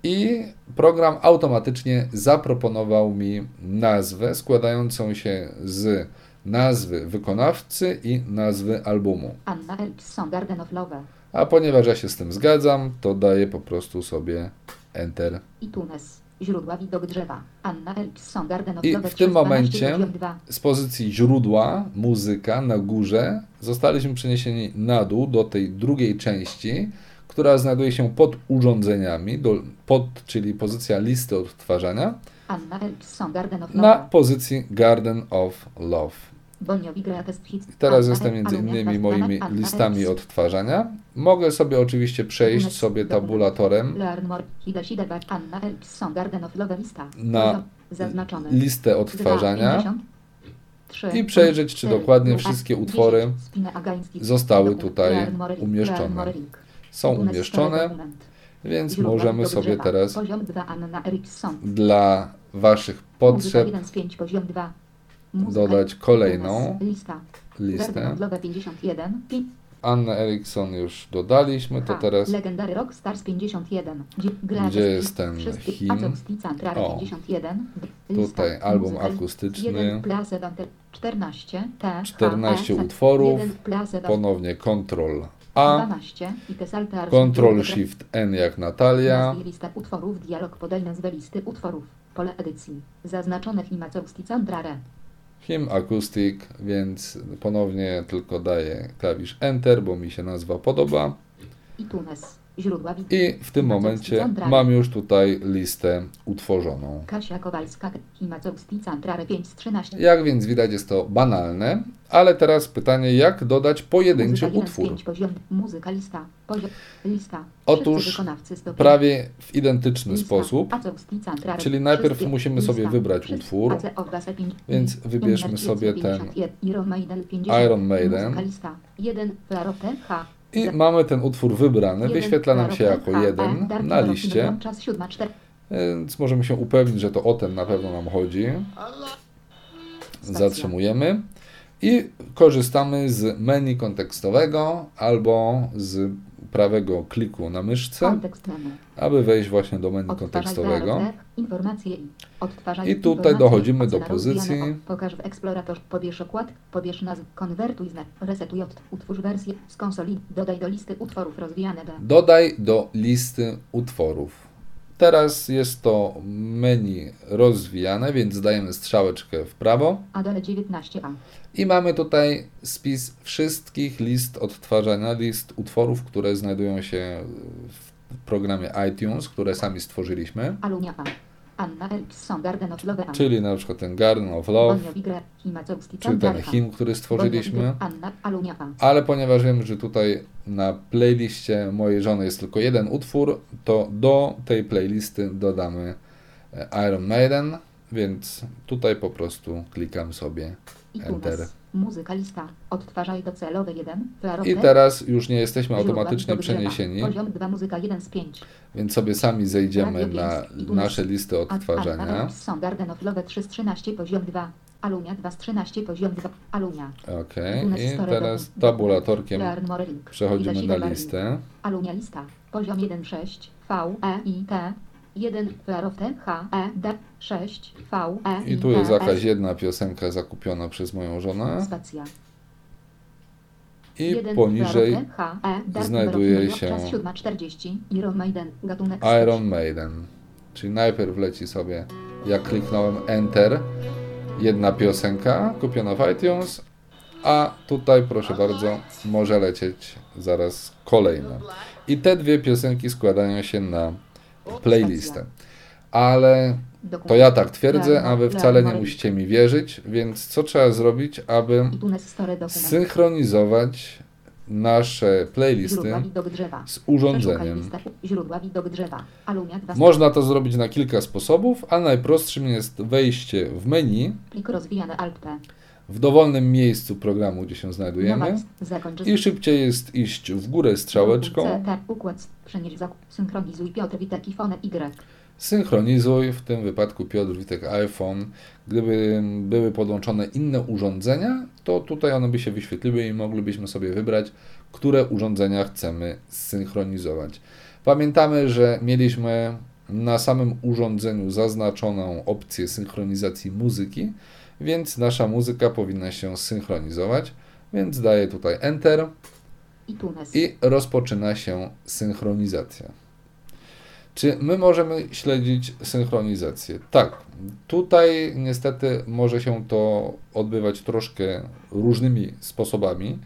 S3: i program automatycznie zaproponował mi nazwę składającą się z nazwy wykonawcy i nazwy albumu.
S4: Anna Elkson, Garden of Love.
S3: A ponieważ ja się z tym zgadzam, to daję po prostu sobie Enter.
S4: i Tunes. Źródła widok drzewa. Anna Elkson, Garden of
S3: I w tym
S4: 312,
S3: momencie
S4: poziom 2.
S3: z pozycji źródła, muzyka na górze, zostaliśmy przeniesieni na dół do tej drugiej części, która znajduje się pod urządzeniami, do, pod, czyli pozycja listy odtwarzania,
S4: Anna Elkson, Garden of
S3: na pozycji Garden of Love. Teraz jestem między innymi
S4: Anna,
S3: moimi listami odtwarzania. Mogę sobie oczywiście przejść sobie tabulatorem. Na listę odtwarzania
S4: 2, 53,
S3: i przejrzeć, czy
S4: 4,
S3: dokładnie
S4: 2,
S3: wszystkie
S4: 10,
S3: utwory zostały tutaj umieszczone. Są umieszczone, więc możemy sobie teraz
S4: Poziom 2 Anna Eriksson.
S3: dla Waszych potrzeb dodać kolejną
S4: Lista.
S3: listę.
S4: Of 51. Pi-
S3: Anna Eriksson już dodaliśmy, to teraz
S4: Legendary Rockstars 51. Gdzie,
S3: jest ten hymn? O.
S4: 51.
S3: Tutaj album akustyczny.
S4: 1 Place Dante 14. T.
S3: 14
S4: H, E,
S3: utworów.
S4: 1 Place Dante
S3: ponownie Ctrl A,
S4: 12. I te salte
S3: Ctrl Shift N jak Natalia,
S4: lista utworów, dialog podaj nazwę listy utworów. Pole edycji. Zaznaczone w Acousti Centrale.
S3: Hymn Acoustic, więc ponownie tylko daję klawisz Enter, bo mi się nazwa podoba.
S4: I.
S3: I w tym momencie mam już tutaj listę utworzoną.
S4: Kasia Kowalska, Himacowski Centrale 5 z 13.
S3: Jak więc widać jest to banalne, ale teraz pytanie, jak dodać pojedynczy
S4: Muzyka 1 z
S3: utwór?
S4: 5 poziom, muzyka lista, poziom, lista.
S3: Otóż. Prawie w identyczny sposób, czyli najpierw musimy sobie wybrać utwór,
S4: AC of Base 5.
S3: więc wybierzmy sobie ten
S4: 51. Iron Maiden 50.
S3: Iron Maiden.
S4: Muzyka lista. 1 Flarote H.
S3: i mamy ten utwór wybrany,
S4: Jeden
S3: wyświetla nam się jako
S4: H,
S3: jeden
S4: E, Dark
S3: na liście,
S4: Syndrome, Czas 7 4.
S3: więc możemy się upewnić, że to o ten na pewno nam chodzi. Zatrzymujemy i korzystamy z menu kontekstowego albo z prawego kliku na myszce, aby wejść właśnie do menu kontekstowego.
S4: i
S3: tutaj dochodzimy do pozycji.
S4: Pokaż w eksploratorze, pobierz okład, pobierz nazw, konwertuj znak, resetuj, utwórz wersję z konsoli, dodaj do listy utworów rozwijane.
S3: Dodaj do listy utworów. Teraz jest to menu rozwijane, więc dajemy strzałeczkę w prawo
S4: Adele 19a.
S3: I mamy tutaj spis wszystkich list odtwarzania, list utworów, które znajdują się w programie iTunes, które sami stworzyliśmy, czyli na przykład ten Garden of Love,
S4: Bonio Vigre, Himacowski,
S3: czy ten hymn, który stworzyliśmy. Ale ponieważ wiem, że tutaj na playliście mojej żony jest tylko jeden utwór, to do tej playlisty dodamy e, Iron Maiden, więc tutaj po prostu klikam sobie Enter.
S4: Tunes. Muzyka lista. Odtwarzaj docelowe 1. Flarote.
S3: I teraz już nie jesteśmy automatycznie przeniesieni,
S4: Poziom 2 muzyka 1 z 5.
S3: więc sobie sami zejdziemy na nasze listy odtwarzania.
S4: Są Garden of Love 3 z 13 poziom 2. Alunia 2 z 13 poziom 2. Alunia.
S3: Ok, i teraz tabulatorkiem przechodzimy na listę.
S4: Alunia lista. Poziom 1 6 V E I T 1 Flarote H E D 6 V E
S3: I tu jest jakaś jedna piosenka zakupiona przez moją żonę.
S4: Spacja.
S3: I
S4: 1
S3: poniżej
S4: E
S3: znajduje się
S4: Czas 7.40 Iron Maiden gatunek
S3: Iron Maiden. Czyli najpierw leci sobie, jak kliknąłem Enter, jedna piosenka kupiona w iTunes, a tutaj proszę bardzo, może lecieć zaraz kolejna. I te dwie piosenki składają się na playlistę. Ale to ja tak twierdzę, a wy wcale nie musicie mi wierzyć, więc co trzeba zrobić, aby synchronizować nasze playlisty z urządzeniem.
S4: listę. Źródła widok drzewa. Alunia 2
S3: Można to zrobić na kilka sposobów, a najprostszym jest wejście w menu W dowolnym miejscu programu, gdzie się znajdujemy.
S4: Zakończ
S3: i szybciej jest iść w górę strzałeczką,
S4: zakup. Synchronizuj Piotr Witek i Fone Y.
S3: synchronizuj, w tym wypadku Piotr Witek iPhone. Gdyby były podłączone inne urządzenia, to tutaj one by się wyświetliły i moglibyśmy sobie wybrać, które urządzenia chcemy zsynchronizować. Pamiętamy, że mieliśmy na samym urządzeniu zaznaczoną opcję synchronizacji muzyki, więc nasza muzyka powinna się synchronizować, więc daję tutaj Enter
S4: I
S3: rozpoczyna się synchronizacja. Czy my możemy śledzić synchronizację? Tak. Tutaj niestety może się to odbywać troszkę różnymi sposobami,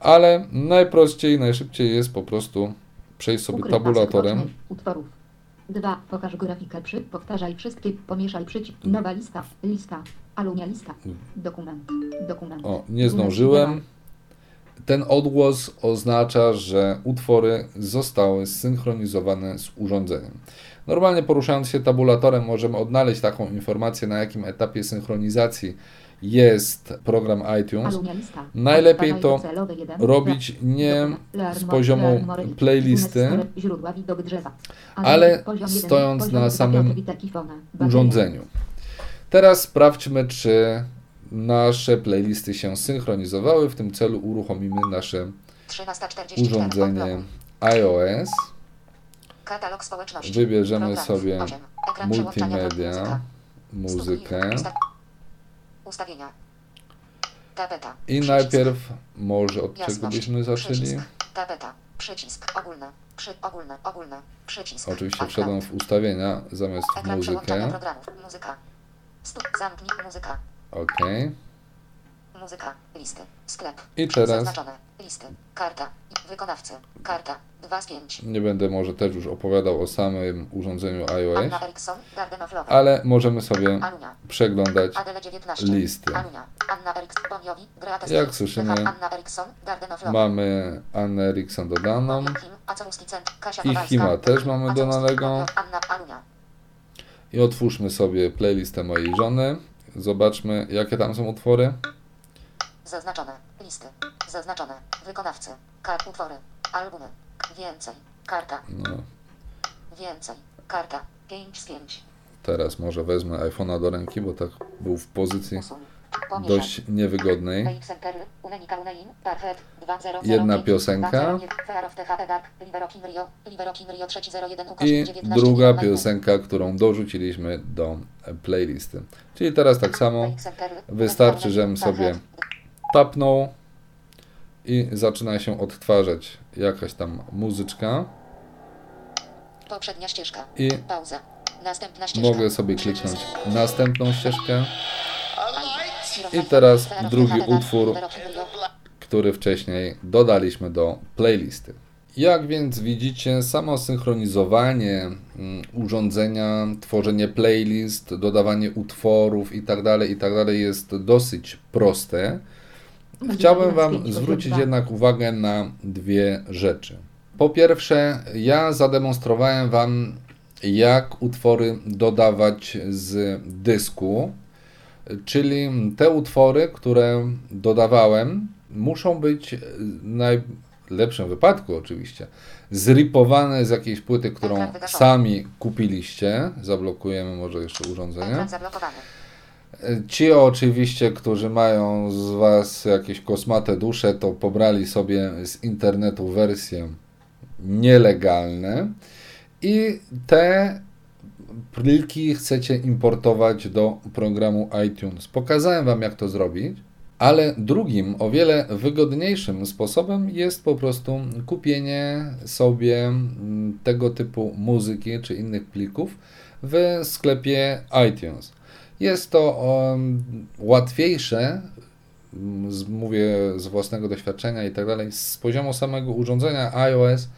S3: ale najprościej, najszybciej jest po prostu przejść sobie
S4: pasek
S3: tabulatorem
S4: Utworów. 2. Pokaż grafikę przy. Powtarzaj wszystkie. Pomieszaj przycisk. Nowa lista. Lista. Alunia lista. Dokument. Dokument.
S3: O, nie zdążyłem. Ten odgłos oznacza, że utwory zostały zsynchronizowane z urządzeniem. Normalnie poruszając się tabulatorem możemy odnaleźć taką informację, na jakim etapie synchronizacji jest program iTunes. Najlepiej to robić nie z poziomu playlisty, ale stojąc na samym urządzeniu. Teraz sprawdźmy, czy nasze playlisty się synchronizowały. W tym celu uruchomimy nasze
S5: 13.44
S3: urządzenie iOS.
S5: Katalog społeczności.
S3: Wybierzemy sobie multimedia, muzykę
S5: Usta- Ustawienia. Tapeta.
S3: i najpierw może od czego byśmy zaczęli?
S5: Tapeta. Przycisk. Przy, ogólne. Ogólne. Przycisk.
S3: Oczywiście wszedłem w ustawienia zamiast w muzykę.
S5: Muzyka. Zamknij muzyka.
S3: Ok.
S5: Muzyka. Listy. Sklep.
S3: I teraz
S5: Zaznaczone. Listy. Karta. Wykonawcy. Karta. 2 z 5.
S3: nie będę może też już opowiadał o samym urządzeniu iOS,
S5: Love.
S3: ale możemy sobie
S5: Alunia.
S3: przeglądać
S5: Adele 19.
S3: listy.
S5: Alunia. Boniowi.
S3: Jak słyszymy,
S5: Anna.
S3: Mamy Annę Eriksson dodaną. I. Hima też mamy dodanego.
S5: Anna.
S3: I otwórzmy sobie playlistę mojej żony. Zobaczmy, jakie tam są utwory.
S5: Zaznaczone. Listy. Zaznaczone. Wykonawcy. Kar utwory. Albumy. Więcej. Karta.
S3: No,
S5: Więcej. Karta. 5 z 5.
S3: teraz może wezmę iPhone'a do ręki, bo tak był w pozycji
S5: Usuń.
S3: Dość niewygodnej.
S5: Make Center, Unenika Unein, Parfait, 2005,
S3: Jedna piosenka.
S5: 201, Fear of the Happy Dark, Liberokin Rio, Liberokin Rio 301, ukośnik
S3: I
S5: 19,
S3: druga piosenka, którą dorzuciliśmy do e, playlisty. Czyli teraz tak samo wystarczy,
S5: Unein,
S3: sobie tapnął i zaczyna się odtwarzać jakaś tam muzyczka
S5: Poprzednia ścieżka.
S3: i mogę sobie kliknąć następną ścieżkę
S5: I
S3: teraz drugi utwór. który wcześniej dodaliśmy do playlisty. Jak więc widzicie, samo synchronizowanie mm, urządzenia, tworzenie playlist, dodawanie utworów itd., itd. jest dosyć proste. Chciałbym Wam zwrócić jednak uwagę na dwie rzeczy. Po pierwsze, ja zademonstrowałem Wam, jak utwory dodawać z dysku, czyli te utwory, które dodawałem, muszą być w najlepszym wypadku oczywiście zripowane z jakiejś płyty, którą sami kupiliście. Zablokujemy może jeszcze urządzenie. Ci oczywiście, którzy mają z Was jakieś kosmate dusze, to pobrali sobie z internetu wersje nielegalne i te pliki chcecie importować do programu iTunes. Pokazałem Wam, jak to zrobić, ale drugim, o wiele wygodniejszym sposobem jest po prostu kupienie sobie mm, tego typu muzyki czy innych plików w sklepie iTunes. Jest to um, łatwiejsze, mm, mówię z własnego doświadczenia i tak dalej, z poziomu samego urządzenia iOS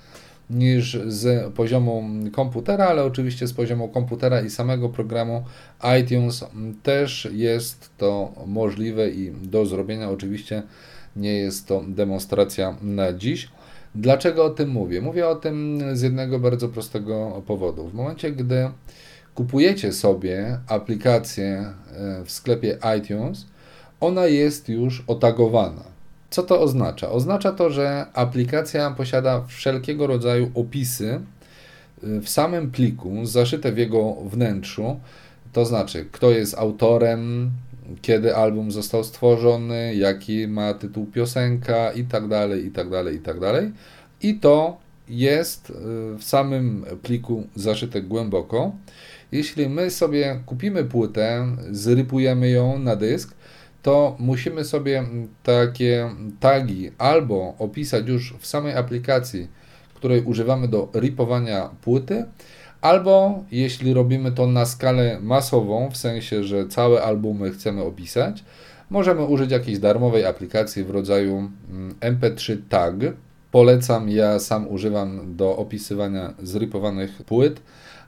S3: niż z poziomu komputera, ale oczywiście z poziomu komputera i samego programu iTunes też jest to możliwe i do zrobienia. Oczywiście nie jest to demonstracja na dziś. Dlaczego o tym mówię? Mówię o tym z jednego bardzo prostego powodu. W momencie, gdy kupujecie sobie aplikację e, w sklepie iTunes, ona jest już otagowana. Co to oznacza? Oznacza to, że aplikacja posiada wszelkiego rodzaju opisy y, w samym pliku, zaszyte w jego wnętrzu, to znaczy kto jest autorem, kiedy album został stworzony, jaki ma tytuł piosenka i tak dalej, i tak dalej, i tak dalej. I to jest y, w samym pliku zaszyte głęboko. Jeśli my sobie kupimy płytę, zrypujemy ją na dysk, to musimy sobie takie tagi albo opisać już w samej aplikacji, której używamy do ripowania płyty, albo jeśli robimy to na skalę masową, w sensie, że całe albumy chcemy opisać, możemy użyć jakiejś darmowej aplikacji w rodzaju mm, MP3 tag. polecam, ja sam używam do opisywania zripowanych płyt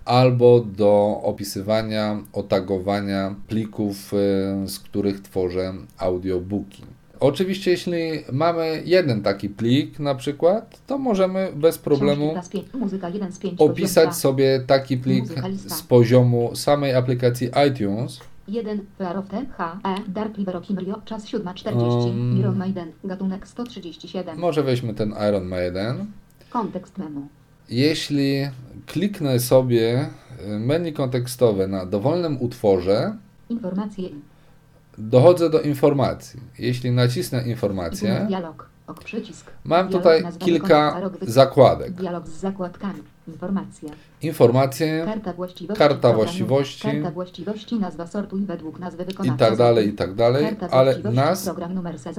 S3: albo do opisywania, otagowania plików, y, z których tworzę audiobooki. Oczywiście, jeśli mamy jeden taki plik na przykład, to możemy bez problemu
S4: Książki raz pięć, muzyka 1 z 5, poziom
S3: opisać sobie taki plik z poziomu samej aplikacji iTunes.
S4: 1. Clarofte, H, E, Dark River Rio, czas 7.40,
S3: Um.
S4: Iron Maiden, gatunek 137.
S3: Może weźmy ten Iron Maiden.
S4: Kontekst memo.
S3: Jeśli kliknę sobie y, menu kontekstowe na dowolnym utworze,
S4: Informacje.
S3: dochodzę do informacji. Jeśli nacisnę informację,
S4: dialog. Ok przycisk.
S3: mam
S4: Dialog
S3: tutaj kilka
S4: wy-
S3: zakładek.
S4: Dialog z zakładkami. Informacja.
S3: Informacje
S4: Karta właściwości.
S3: Karta właściwości.
S4: Karta właściwości. Nazwa sortuj według nazwy
S3: i
S4: wykonawcy.
S3: tak dalej, i tak dalej, ale nas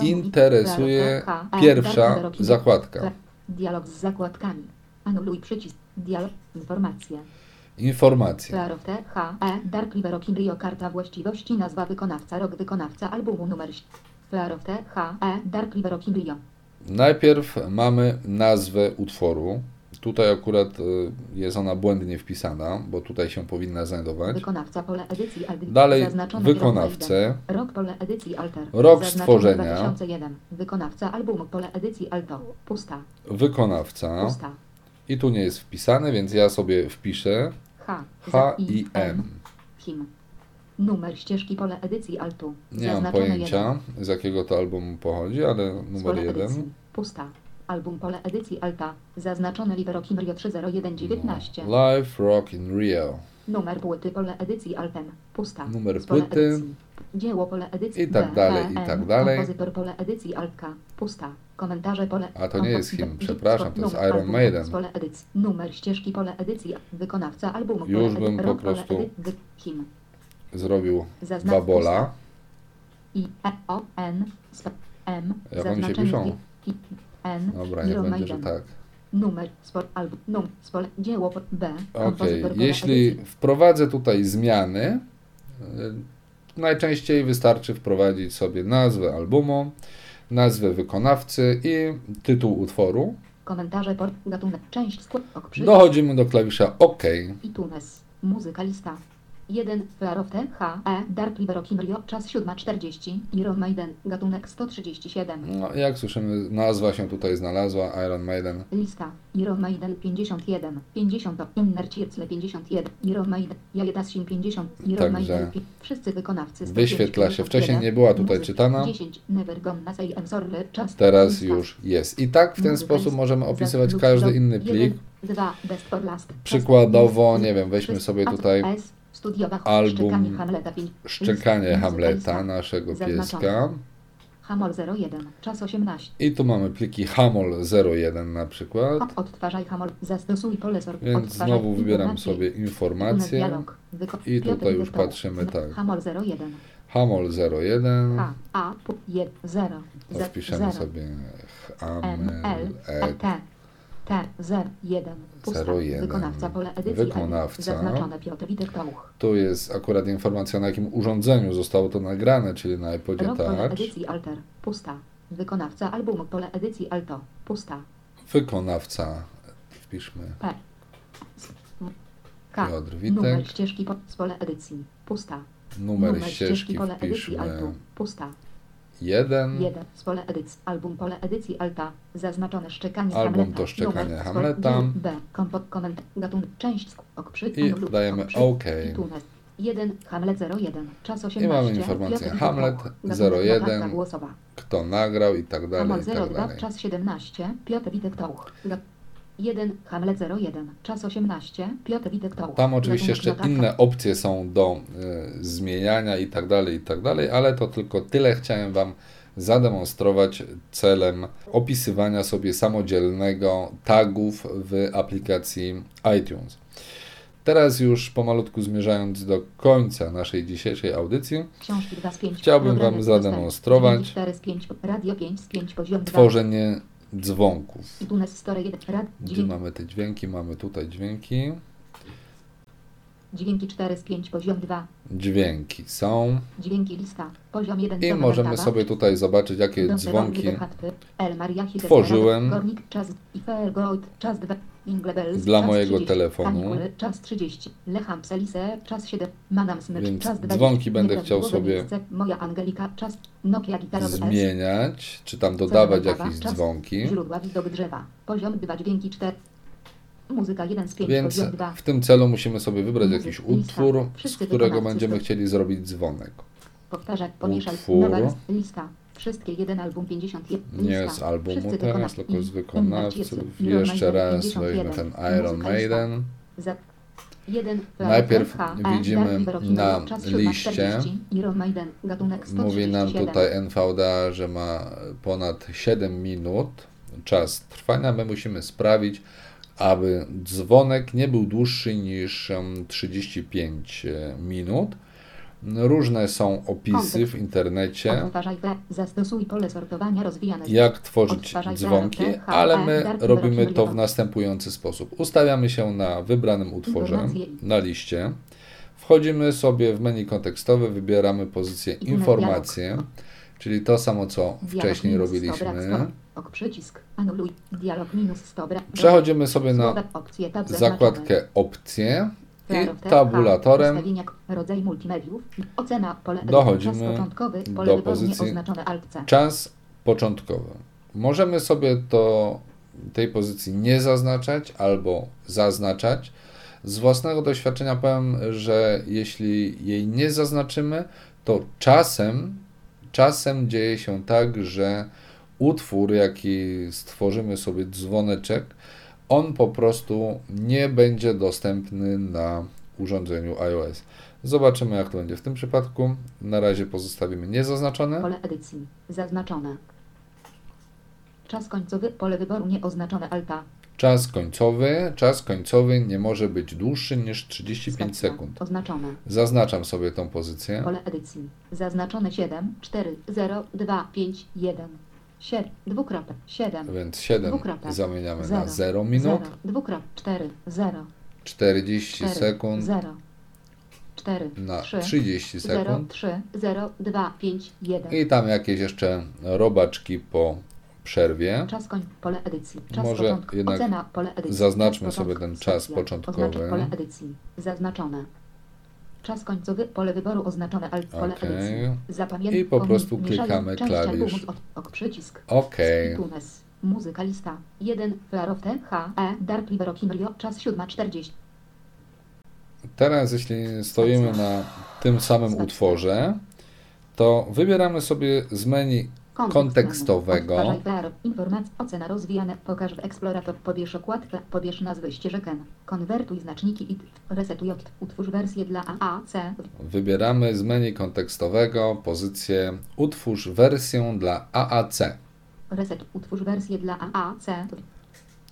S3: interesuje pierwsza zakładka.
S4: Dialog z zakładkami. Anuluj przycisk. Dialog. Informacja.
S3: Informacje.
S4: Clarofte, H, E, Dark River Rio, karta właściwości, nazwa wykonawca, rok wykonawca, albumu, numer. Clarofte, H, E, Dark River Rio.
S3: Najpierw mamy nazwę utworu. Tutaj akurat y, jest ona błędnie wpisana, bo tutaj się powinna znajdować.
S4: Wykonawca, pole edycji, aldy,
S3: Dalej wykonawcę.
S4: Rok, pole edycji, alter.
S3: Rok stworzenia.
S4: 2001. Wykonawca, albumu, pole edycji, alto. Pusta,
S3: Wykonawca.
S4: pusta.
S3: I tu nie jest wpisane, więc ja sobie wpiszę
S4: H,
S3: H i M.
S4: Him. Numer ścieżki, pole edycji, altu.
S3: Nie mam
S4: Zaznaczone
S3: pojęcia, z jakiego to albumu pochodzi, ale
S4: Z
S3: numer jeden.
S4: edycji. Pusta. Album pole edycji Alta. Zaznaczone Liverokim Rio 30119.
S3: Live Rock in Rio.
S4: Numer płyty pole edycji Alten. Pusta.
S3: Numer
S4: pole
S3: płyty.
S4: Edycji. Dzieło pole edycji
S3: I tak dalej, i tak dalej.
S4: Kompozytor pole edycji Altka. Pusta. Komentarze pole.
S3: A to nie jest
S4: D-
S3: przepraszam, to jest
S4: numer
S3: Iron Maiden.
S4: Pole edycji. Numer ścieżki pole edycji. Wykonawca albumu.
S3: Już bym po prostu-. Zrobił babola.
S4: I E O N sp- M.
S3: Jak oni się piszą? Dobra, nie będzie, tak.
S4: Numer, sport, album, num, spole, dzieło, B,
S3: Ok, jeśli wprowadzę tutaj zmiany, y, najczęściej wystarczy wprowadzić sobie nazwę albumu, nazwę wykonawcy i tytuł utworu.
S4: Komentarze, port, gatunek, część, skład, ok,
S3: Dochodzimy do klawisza OK.
S4: iTunes, muzyka, lista. 1, Clarofte, H, E, Dark River Okim Rio, czas 7.40, Iron Maiden, gatunek 137.
S3: No, jak słyszymy, nazwa się tutaj znalazła, Iron Maiden.
S4: Lista, Iron Maiden 51, 50, Inner Circle 51, Iron Maiden, Jajedasin 50, Iron
S3: Także
S4: Maiden, wszyscy wykonawcy 105,
S3: wyświetla się. Wcześniej
S4: 51,
S3: nie była tutaj
S4: muzyk,
S3: czytana.
S4: 10, Never Gonna Say I'm Sorry, czas
S3: Teraz już jest. I tak w ten
S4: Muzyka
S3: sposób możemy opisywać każdy inny plik.
S4: dwa, best for last.
S3: Przykładowo, nie wiem, weźmy sobie tutaj
S4: S,
S3: album
S4: Szczekanie Hamleta,
S3: naszego pieska.
S4: Hamol 01, czas 18.
S3: I tu mamy pliki Hamol 01 na przykład.
S4: Odtwarzaj Hamol, zastosuj pole sor.
S3: Więc znowu wybieram sobie.
S4: Wyko-
S3: I tutaj już patrzymy tak.
S4: Hamol 01.
S3: Hamol 01.
S4: H, A, P, 1, 0.
S3: To wpiszemy sobie Hamel
S4: E, T, T, 0, 1. Pusta.
S3: 01.
S4: Wykonawca pole edycji.
S3: Wykonawca.
S4: Zaznaczone Piotr Witek Tołuch.
S3: Tu jest akurat informacja na jakim urządzeniu zostało to nagrane, czyli na iPodzie
S4: Rok pole
S3: Touch.
S4: edycji Alter. Pusta. Wykonawca albumu pole edycji Alto. Pusta.
S3: Wykonawca. Wpiszmy
S4: P. K.
S3: Piotr
S4: Numer
S3: Witek.
S4: ścieżki po, z pole edycji. Pusta.
S3: Numer ścieżki
S4: pole edycji Altu. Pusta.
S3: 1.
S4: 1. Z pole edycji. Album pole edycji Alta. Zaznaczone szczekanie
S3: Album
S4: Hamleta.
S3: to szczekanie
S4: Numer,
S3: Hamleta.
S4: B. Kompot, koment, gatunek, część, sk- ok, przy,
S3: I
S4: anulu,
S3: dajemy
S4: ok, przy,
S3: OK.
S4: iTunes. 1. Hamlet 01. Czas 18.
S3: I mamy informację. Hamlet
S4: Tołuch. Gatunek
S3: 01.
S4: notatka głosowa.
S3: Kto nagrał i tak dalej,
S4: Hamol
S3: i tak
S4: 02,
S3: dalej.
S4: czas 17, Piotr Witek Tołuch. Ga- 1, Hamlet 01, czas 18, Piotr Witek Tołuch.
S3: Tam oczywiście jeszcze inne opcje są do y, zmieniania i tak dalej, i tak dalej, ale to tylko tyle chciałem Wam zademonstrować celem opisywania sobie samodzielnego tagów w aplikacji iTunes. Teraz już pomalutku zmierzając do końca naszej dzisiejszej audycji,
S4: Książki 2 z 5.
S3: Chciałbym wam zademonstrować
S4: Dźwięki 4 z 5, radio 5 z 5, poziom 2.
S3: tworzenie dzwonków.
S4: iTunes Store 1, rad,
S3: Gdzie mamy te dźwięki? Mamy tutaj dźwięki.
S4: Dźwięki 4 z 5 poziom 2.
S3: Dźwięki są.
S4: Dźwięki lista. Poziom 1
S3: I możemy sobie tutaj zobaczyć, jakie dzwonki tworzyłem
S4: czas i Fairgold czas 2 Ingle Bells
S3: dla mojego
S4: 30,
S3: telefonu.
S4: Canicule, czas 30 Lecham Selise czas 7 Manam Smycz
S3: Więc
S4: czas 20
S3: dzwonki będę chciał sobie
S4: miejsce, Moja Angelika czas Nokia gitarowy S
S3: zmieniać, czy tam dodawać
S4: kawa,
S3: jakieś
S4: czas,
S3: dzwonki.
S4: Źródła widok drzewa. Poziom 2 dźwięki 4. Muzyka 1 z 5
S3: Więc
S4: poziom 2.
S3: w tym celu musimy sobie wybrać
S4: Muzyk,
S3: jakiś utwór, z którego będziemy chcieli zrobić dzwonek.
S4: Powtarzać, pomieszaj.
S3: Utwór.
S4: Nowa list- lista. Wszystkie jeden album 51.
S3: Nie z albumu teraz, tylko z wykonawców. Jeszcze raz
S4: 51.
S3: weźmy ten
S4: Muzyka
S3: Iron. Maiden. Najpierw
S4: E,
S3: widzimy na liście.
S4: 40, Iron Maiden, gatunek
S3: Mówi nam
S4: 137.
S3: tutaj NVDA, że ma ponad 7 minut czas trwania. My musimy sprawić, aby dzwonek nie był dłuższy niż em, 35 minut. Różne są opisy w internecie, jak tworzyć dzwonki, ale my robimy to w
S4: następujący
S3: sposób. Ustawiamy się na wybranym utworze na liście. Wchodzimy sobie w menu kontekstowe, wybieramy pozycję informacje, czyli to samo co wcześniej
S4: minus 100
S3: robiliśmy.
S4: brak, stop. Ok przycisk. Anuluj. Dialog minus 100 brak.
S3: Przechodzimy sobie na zakładkę opcje i
S4: Klarowne, H,
S3: tabulatorem
S4: Ustawienia, rodzaj multimediów. Ocena, pole
S3: Dochodzimy
S4: czas początkowy, pole
S3: do pozycji
S4: nieoznaczone Alt C.
S3: czas początkowy. Możemy sobie to tej pozycji nie zaznaczać albo zaznaczać. Z własnego doświadczenia powiem, że jeśli jej nie zaznaczymy, to czasem, czasem dzieje się tak, że utwór, jaki stworzymy sobie dzwoneczek, on po prostu nie będzie dostępny na urządzeniu iOS. Zobaczymy, jak to będzie w tym przypadku. Na razie pozostawimy niezaznaczone.
S4: Pole edycji. Zaznaczone. Czas końcowy, pole wyboru nieoznaczone Alta.
S3: Czas końcowy. Czas końcowy nie może być dłuższy niż 35
S4: Spacja.
S3: sekund.
S4: Oznaczone.
S3: Zaznaczam sobie tą pozycję.
S4: Pole edycji. Zaznaczone 7, 4, 0, 2, 5, 1. 7, dwukropek, 7.
S3: Więc 7
S4: Dwukropek.
S3: zamieniamy na
S4: Zero.
S3: 0 minut.
S4: 0, dwukropek, 4, 0,
S3: 40
S4: 4,
S3: sekund
S4: 0, 4,
S3: na
S4: 3,
S3: 30
S4: 0,
S3: sekund.
S4: 3, 0, 2, 5, 1.
S3: I tam jakieś jeszcze robaczki po przerwie.
S4: Czas koń, pole edycji. Czas
S3: Może
S4: początku.
S3: jednak
S4: Ocena, pole edycji.
S3: zaznaczmy sobie ten czas
S4: Stacja.
S3: początkowy.
S4: Oznaczać pole edycji. Zaznaczone. Czas końcowy, pole wyboru oznaczone alt, pole edycji. Zapamiętaj.
S3: I po prostu klikamy klawisz.
S4: od- ok przycisk.
S3: OK.
S4: Tunes. Muzyka lista. 1. Clarofte. H. E. Dark River Rio. Czas 7.40.
S3: Teraz, jeśli stoimy na tym samym utworze, to wybieramy sobie z menu kontekstowego.
S4: Informacja. Ocena rozwijane. Pokaż w Explorator. Pobierz okładkę. Pobierz nazwy ścieżek N. Konwertuj znaczniki IT. Resetuj. Utwórz wersję dla AAC.
S3: Wybieramy z menu kontekstowego pozycję Utwórz wersję dla AAC.
S4: Reset. Utwórz wersję dla AAC.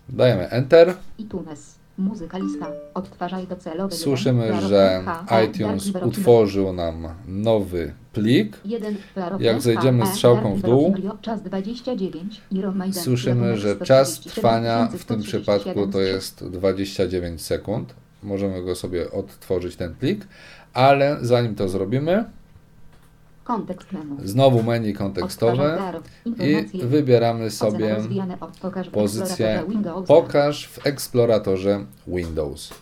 S3: Dajemy Enter.
S4: I Tunes. Muzyka lista. Odtwarzaj docelowy.
S3: Słyszymy, że iTunes utworzył nam nowy plik.
S4: 1. Clarofte.
S3: Jak zejdziemy strzałką w dół,
S4: River Rio. Czas 29. Iron Maiden.
S3: Słyszymy, że czas
S4: 137
S3: trwania w tym
S4: 137
S3: przypadku to jest 29 sekund. Możemy go sobie odtworzyć ten plik, ale zanim to zrobimy,
S4: Kontekst menu.
S3: znowu menu kontekstowe i wybieramy sobie pozycję Pokaż w eksploratorze Windows.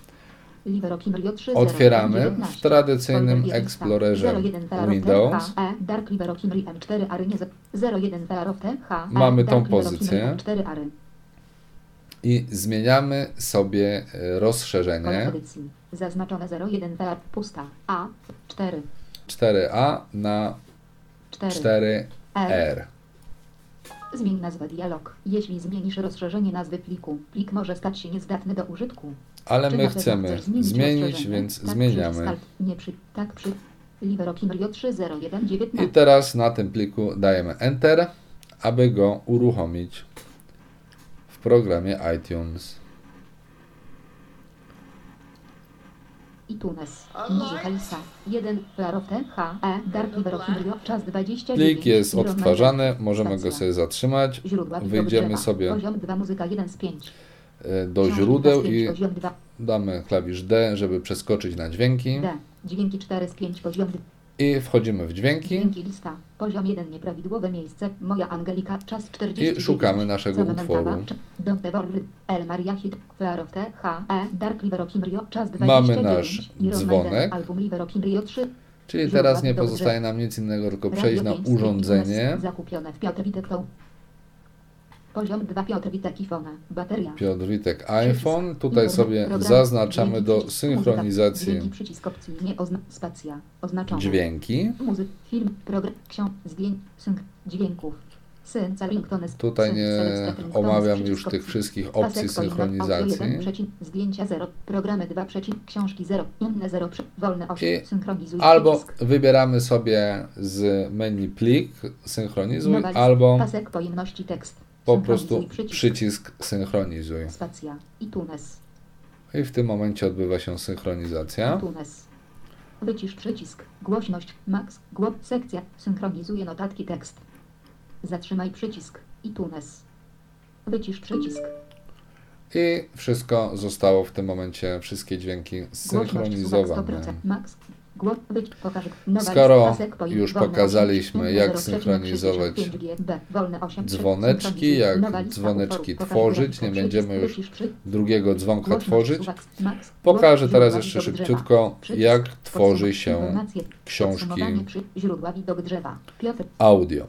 S3: Otwieramy w tradycyjnym Explorerze Windows. Mamy tą pozycję. I zmieniamy sobie e, rozszerzenie
S4: Zaznaczone 01 TR pusta A 4
S3: 4A na
S4: 4
S3: 4R.
S4: R. Zmień nazwę dialog. Jeśli zmienisz rozszerzenie nazwy pliku, plik może stać się niezdatny do użytku.
S3: Ale
S4: Czy
S3: my chcemy
S4: zmienić
S3: zmienić, więc
S4: tak,
S3: zmieniamy.
S4: Alt, nie przy, tak przy. Liberokim Rio 301
S3: I
S4: 19.
S3: teraz na tym pliku dajemy Enter, aby go uruchomić w programie iTunes.
S4: iTunes. Muzyka lista. 1. Clarofte. H. E. Dark Liberokim Rio. Czas 29.
S3: Plik jest odtwarzany, możemy go sobie zatrzymać. Wyjdziemy sobie
S4: Poziom 2 muzyka 1 z 5.
S3: e, do źródeł i
S4: pięć, poziom 2.
S3: Damy klawisz D, żeby przeskoczyć na dźwięki
S4: D. Dźwięki 4 z 5 poziom.
S3: I wchodzimy w dźwięki
S4: Dźwięki lista. Poziom 1 nieprawidłowe miejsce. Moja Angelika. Czas 40.
S3: i szukamy naszego utworu.
S4: Dante Worry. El Maria Hit. Flower T. H. E. Dark River of Rio. Czas 29.
S3: Mamy nasz dzwonek.
S4: Maiden, Album River of Rio 3.
S3: Czyli teraz nie pozostaje nam nic innego, tylko przejść na urządzenie.
S4: Zakupione w Piotr Witek. Poziom 2 Piotr Witek iPhone. Bateria.
S3: Piotr Witek iPhone. Tutaj sobie zaznaczamy do synchronizacji
S4: dźwięki. Muzyk, film, program, ksiąg, zdjęć, dźwięków.
S3: Tutaj nie omawiam już tych wszystkich opcji synchronizacji.
S4: 1, przecinek, zdjęcia 0, programy 2, przecinek, książki 0, inne 0, wolne 8,
S3: I
S4: synchronizuj
S3: Albo wybieramy sobie z menu plik synchronizuj, albo
S4: Pasek pojemności tekst.
S3: Po prostu
S4: przycisk.
S3: synchronizuj.
S4: Spacja. iTunes.
S3: I w tym momencie odbywa się synchronizacja.
S4: Wycisz przycisk. Głośność. Max. Głos. Sekcja. Synchronizuje notatki tekst. Zatrzymaj przycisk. iTunes. Wycisz przycisk.
S3: I wszystko zostało w tym momencie, wszystkie dźwięki synchronizowane.
S4: 100%. Max.
S3: Skoro już pokazaliśmy,
S4: 8,
S3: jak
S4: 0,
S3: synchronizować
S4: 65G, B, wolne 8,
S3: dzwoneczki, jak dzwoneczki tworzyć, nie będziemy już drugiego dzwonka tworzyć. Pokażę teraz jeszcze szybciutko, jak tworzy się książki audio.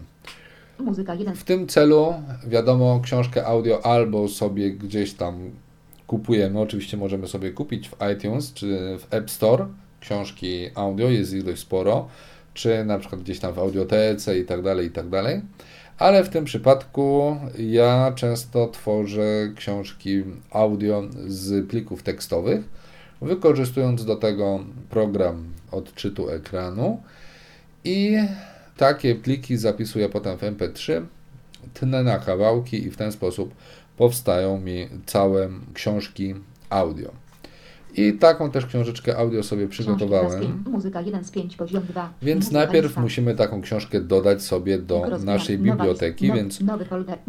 S4: Muzyka 1.
S3: W tym celu, wiadomo, książkę audio albo sobie gdzieś tam kupujemy. Oczywiście możemy sobie kupić w iTunes czy w App Store książki audio, jest ich dość sporo, czy na przykład gdzieś tam w audiotece i tak dalej, i tak dalej. Ale w tym przypadku ja często tworzę książki audio z plików tekstowych, wykorzystując do tego program odczytu ekranu i takie pliki zapisuję potem w MP3, tnę na kawałki i w ten sposób powstają mi całe książki audio. I taką też książeczkę audio sobie przygotowałem.
S4: Muzyka 1 z 5, poziom 2.
S3: Więc najpierw
S4: lista.
S3: musimy taką książkę dodać sobie do naszej biblioteki, więc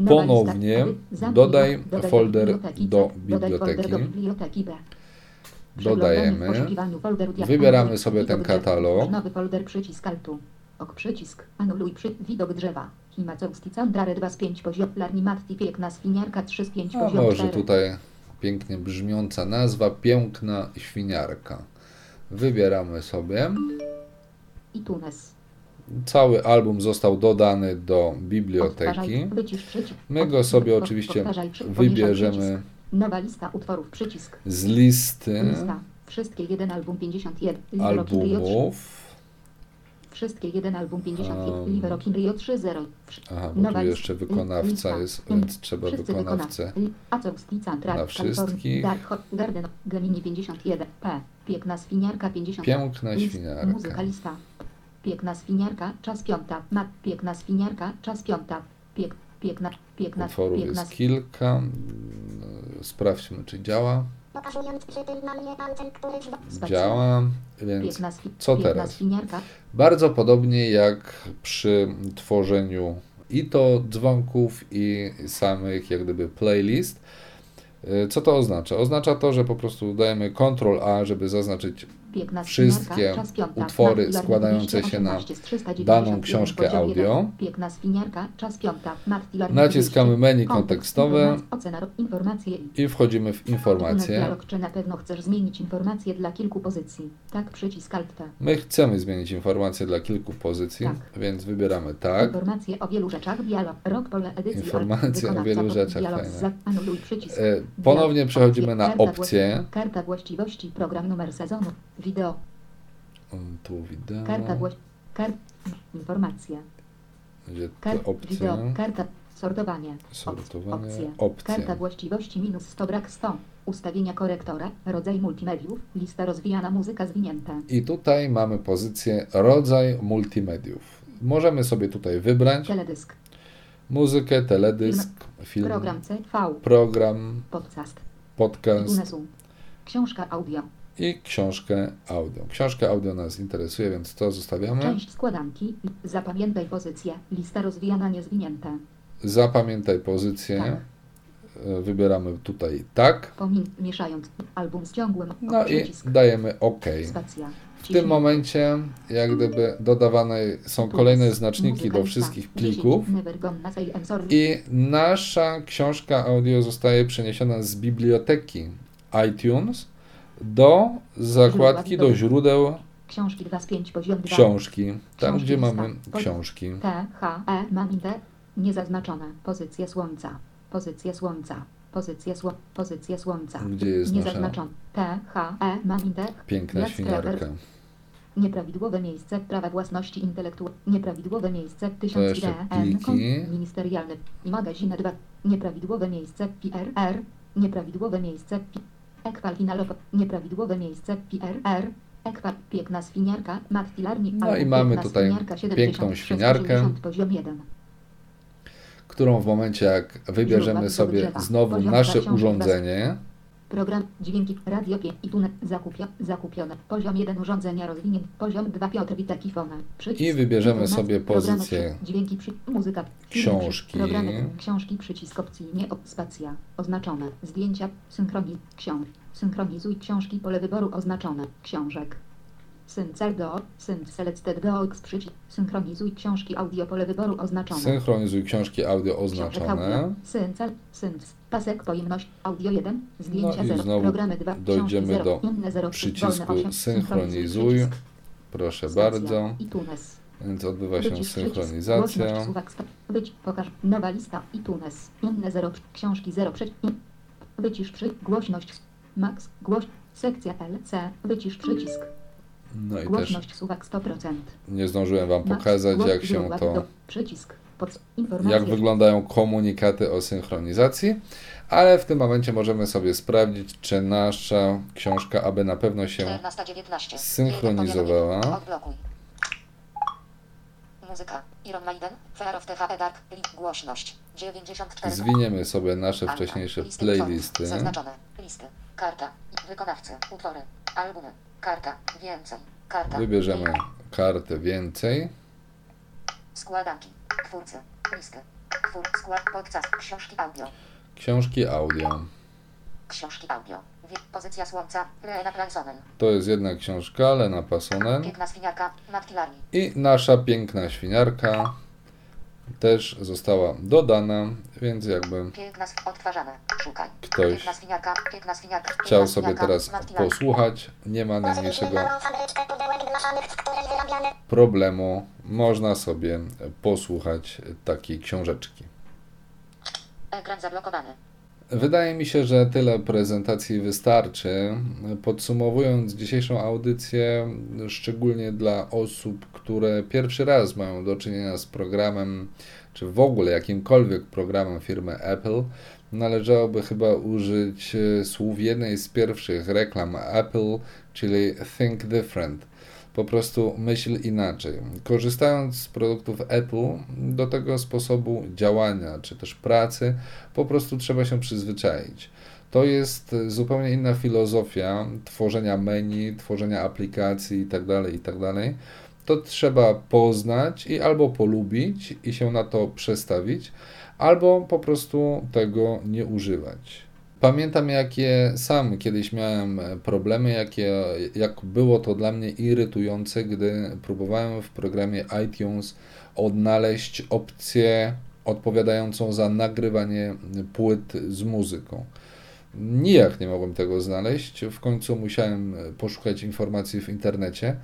S3: ponownie.
S4: Zamknij
S3: dodaj folder do biblioteki. dodajemy. Wybieramy sobie ten katalog.
S4: Nowy folder przycisk altu. Ok przycisk. Anuluj przy widok drzewa. Himacowski Candrare 2 z 5 poziom. Larni Matti Piękna Swiniarka 3 z 5
S3: A
S4: poziom
S3: może
S4: 4.
S3: tutaj pięknie brzmiąca nazwa, piękna świniarka. Wybieramy sobie.
S4: iTunes.
S3: Cały album został dodany do biblioteki. My go sobie oczywiście wybierzemy.
S4: Nowa lista utworów przycisk.
S3: z listy
S4: Lista. Wszystkie jeden album 51. Liver Okin Rio 3.
S3: albumów.
S4: Wszystkie jeden album 51.
S3: Um,
S4: Liver Okin Rio 3 0.
S3: Aha, bo tu jeszcze wykonawca jest, więc trzeba wykonawcę na wszystkich.
S4: Garden. Gemini 51. P. Piękna Swiniarka 50.
S3: Piękna świniarka.
S4: Muzyka lista. Piękna Swiniarka. Czas piąta. Mat. Piękna Swiniarka. Czas piąta. Piek, piękna. Piękna.
S3: Utworów
S4: piękna
S3: jest kilka. Sprawdźmy, czy działa.
S6: Na.
S3: Działa, więc co teraz? Bardzo podobnie jak przy tworzeniu i to dzwonków, i samych jak gdyby playlist. Y, Co to oznacza? Oznacza to, że po prostu dajemy Ctrl A, żeby zaznaczyć Wszystkie utwory składające się na
S4: 218 z 391
S3: daną książkę audio. Naciskamy
S4: 200.
S3: menu
S4: Kontekst,
S3: kontekstowe
S4: i
S3: wchodzimy w informacje.
S4: Tak.
S3: My chcemy zmienić informacje dla kilku pozycji,
S4: Tak.
S3: więc wybieramy tak.
S4: Informacje o wielu rzeczach, dialog, rok, pole edycji,
S3: Informacje o wielu rzeczach, fajne. E, Ponownie przechodzimy na
S4: właści- Karta właściwości, program numer sezonu, wideo,
S3: Tu wideo,
S4: karta właści... Kar... Informacje.
S3: gdzie
S4: Kar...
S3: te opcje,
S4: Wideo, karta, sortowanie, Op-
S3: sortowanie,
S4: opcje,
S3: opcje.
S4: karta właściwości minus 100, brak 100, ustawienia korektora, rodzaj multimediów, lista rozwijana, muzyka zwinięta.
S3: I tutaj mamy pozycję rodzaj multimediów. Możemy sobie tutaj wybrać
S4: Teledysk,
S3: muzykę, teledysk, film,
S4: program CV,
S3: program,
S4: podcast,
S3: podcast.
S4: UNESU, książka audio,
S3: i książkę audio. Książkę audio nas interesuje, więc to zostawiamy.
S4: część składanki, zapamiętaj pozycję, lista rozwijana, niezwinięta,
S3: Zapamiętaj pozycję.
S4: Tak.
S3: e, wybieramy tutaj tak.
S4: Mieszając. Album z ciągłym.
S3: No i dajemy OK.
S4: Spacja.
S3: W tym momencie, jak gdyby dodawane są kolejne znaczniki do wszystkich plików i nasza książka audio zostaje przeniesiona z biblioteki iTunes do zakładki, do źródeł
S4: Książki 2 z 5 poziom 2.
S3: książki, tam
S4: Książki
S3: gdzie mamy książki.
S4: T, H, E, Maminte. Niezaznaczone. Pozycja słońca. Pozycja słońca. Pozycja sło, pozycja słońca.
S3: Gdzie jest
S4: Niezaznaczone. T, H, E, Maminte.
S3: piękna
S4: Black
S3: świniarka.
S4: Scrapper. Nieprawidłowe miejsce prawa własności intelektualnej. Nieprawidłowe miejsce 1000
S3: jeszcze
S4: DN. Ministerialny. I magazyn 2. Nieprawidłowe miejsce PRR. Nieprawidłowe miejsce P. Ekwal finalowo. Nieprawidłowe miejsce PRR. Ekwal piękna świniarka. Matfilarnik.
S3: No
S4: albo
S3: i mamy tutaj piękną
S4: 76,
S3: świniarkę.
S4: 80, poziom 1.
S3: którą w momencie jak wybierzemy sobie znowu nasze urządzenie,
S4: Program, dźwięki, radio 5 i tunek, zakupia, zakupione. Poziom 1 urządzenia rozwinięty. Poziom 2 Piotr Witek i Fona. Przycisk.
S3: I wybierzemy sobie pozycję
S4: Dźwięki, przy, muzyka.
S3: książki.
S4: Programy, książki, przycisk opcyjnie, op, spacja. Oznaczone. Zdjęcia, synchroniz, książ. Synchronizuj książki, pole wyboru oznaczone. Książek. Syncel do, sync selected do, przycisk. Synchronizuj książki, audio, pole wyboru oznaczone.
S3: synchronizuj książki audio oznaczone.
S4: Syncel, sync, pasek pojemność, audio 1, zdjęcia
S3: No i
S4: 0,
S3: znowu
S4: programy 2,
S3: dojdziemy
S4: 0,
S3: do
S4: inne 0,
S3: przycisku
S4: wolne 8,
S3: synchronizuj.
S4: przycisk,
S3: Proszę bardzo. Więc odbywa się
S4: Wycisz
S3: synchronizacja.
S4: wyć, pokaż, nowa lista, iTunes, inne 0, książki 0, przeciw, wycisz przy, głośność, max, głoś, sekcja LC, wycisz przycisk,
S3: No i też
S4: głośność, suwak 100%.
S3: nie zdążyłem Wam pokazać, jak się to,
S4: Przycisk,
S3: jak wyglądają komunikaty o synchronizacji, ale w tym momencie możemy sobie sprawdzić, czy nasza książka, aby na pewno się
S5: 14.19.
S3: synchronizowała.
S5: Jeden powiadomienie. Odblokuj. Muzyka. Iron Maiden. Fear of the Fade Dark. Link. Głośność. 94.
S3: zwiniemy sobie nasze wcześniejsze playlisty.
S5: Zaznaczone. Listy. Karta. Wykonawcy. Utwory. Albumy. Karta. Więcej. Karta.
S3: Wybierzemy kartę więcej.
S5: Składanki. Twórcy. Listy. Twór. Skład. Podcast. Książki audio.
S3: Książki audio.
S5: Książki audio. Pozycja słońca. Lena Plansonen.
S3: To jest jedna książka, Lena Passonen.
S5: Piękna świniarka. Killarney.
S3: I nasza piękna świniarka też została dodana, więc jakby. Ktoś chciał sobie teraz posłuchać, nie ma najmniejszego problemu. Można sobie posłuchać takiej książeczki.
S5: Ekran zablokowany.
S3: Wydaje mi się, że tyle prezentacji wystarczy. Podsumowując dzisiejszą audycję, szczególnie dla osób, które pierwszy raz mają do czynienia z programem, czy w ogóle jakimkolwiek programem firmy Apple, należałoby chyba użyć e, słów jednej z pierwszych reklam Apple, czyli Think Different. Po prostu myśl inaczej. Korzystając z produktów Apple, do tego sposobu działania czy też pracy, po prostu trzeba się przyzwyczaić. To jest zupełnie inna filozofia tworzenia menu, tworzenia aplikacji itd. itd. To trzeba poznać i albo polubić i się na to przestawić, albo po prostu tego nie używać. Pamiętam, jakie sam kiedyś miałem problemy, jakie, jak było to dla mnie irytujące, gdy próbowałem w programie iTunes odnaleźć opcję odpowiadającą za nagrywanie płyt z muzyką. Nijak nie mogłem tego znaleźć. W końcu musiałem poszukać informacji w internecie.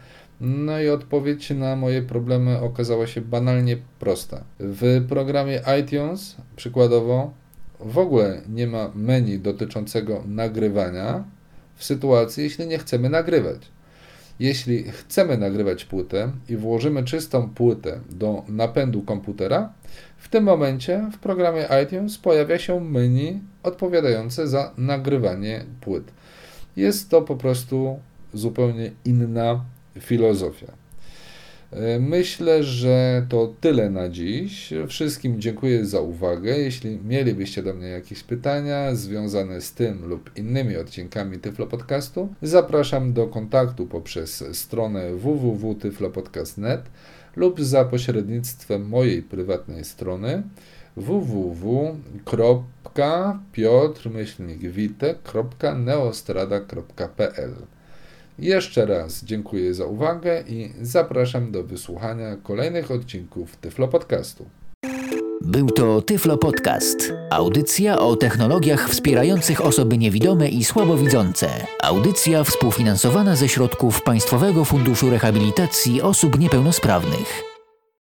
S3: No i odpowiedź na moje problemy okazała się banalnie prosta. W programie iTunes, przykładowo, w ogóle nie ma menu dotyczącego nagrywania w sytuacji, jeśli nie chcemy nagrywać. Jeśli chcemy nagrywać płytę i włożymy czystą płytę do napędu komputera, w tym momencie w programie iTunes pojawia się menu odpowiadające za nagrywanie płyt. Jest to po prostu zupełnie inna filozofia. Myślę, że to tyle na dziś. Wszystkim dziękuję za uwagę. Jeśli mielibyście do mnie jakieś pytania związane z tym lub innymi odcinkami Tyflo Podcastu, zapraszam do kontaktu poprzez stronę www.tyflopodcast.net lub za pośrednictwem mojej prywatnej strony www.piotr-witek.neostrada.pl Jeszcze raz dziękuję za uwagę i zapraszam do wysłuchania kolejnych odcinków Tyflo Podcastu.
S1: Był to Tyflo Podcast. Audycja o technologiach wspierających osoby niewidome i słabowidzące. Audycja współfinansowana ze środków Państwowego Funduszu Rehabilitacji Osób Niepełnosprawnych.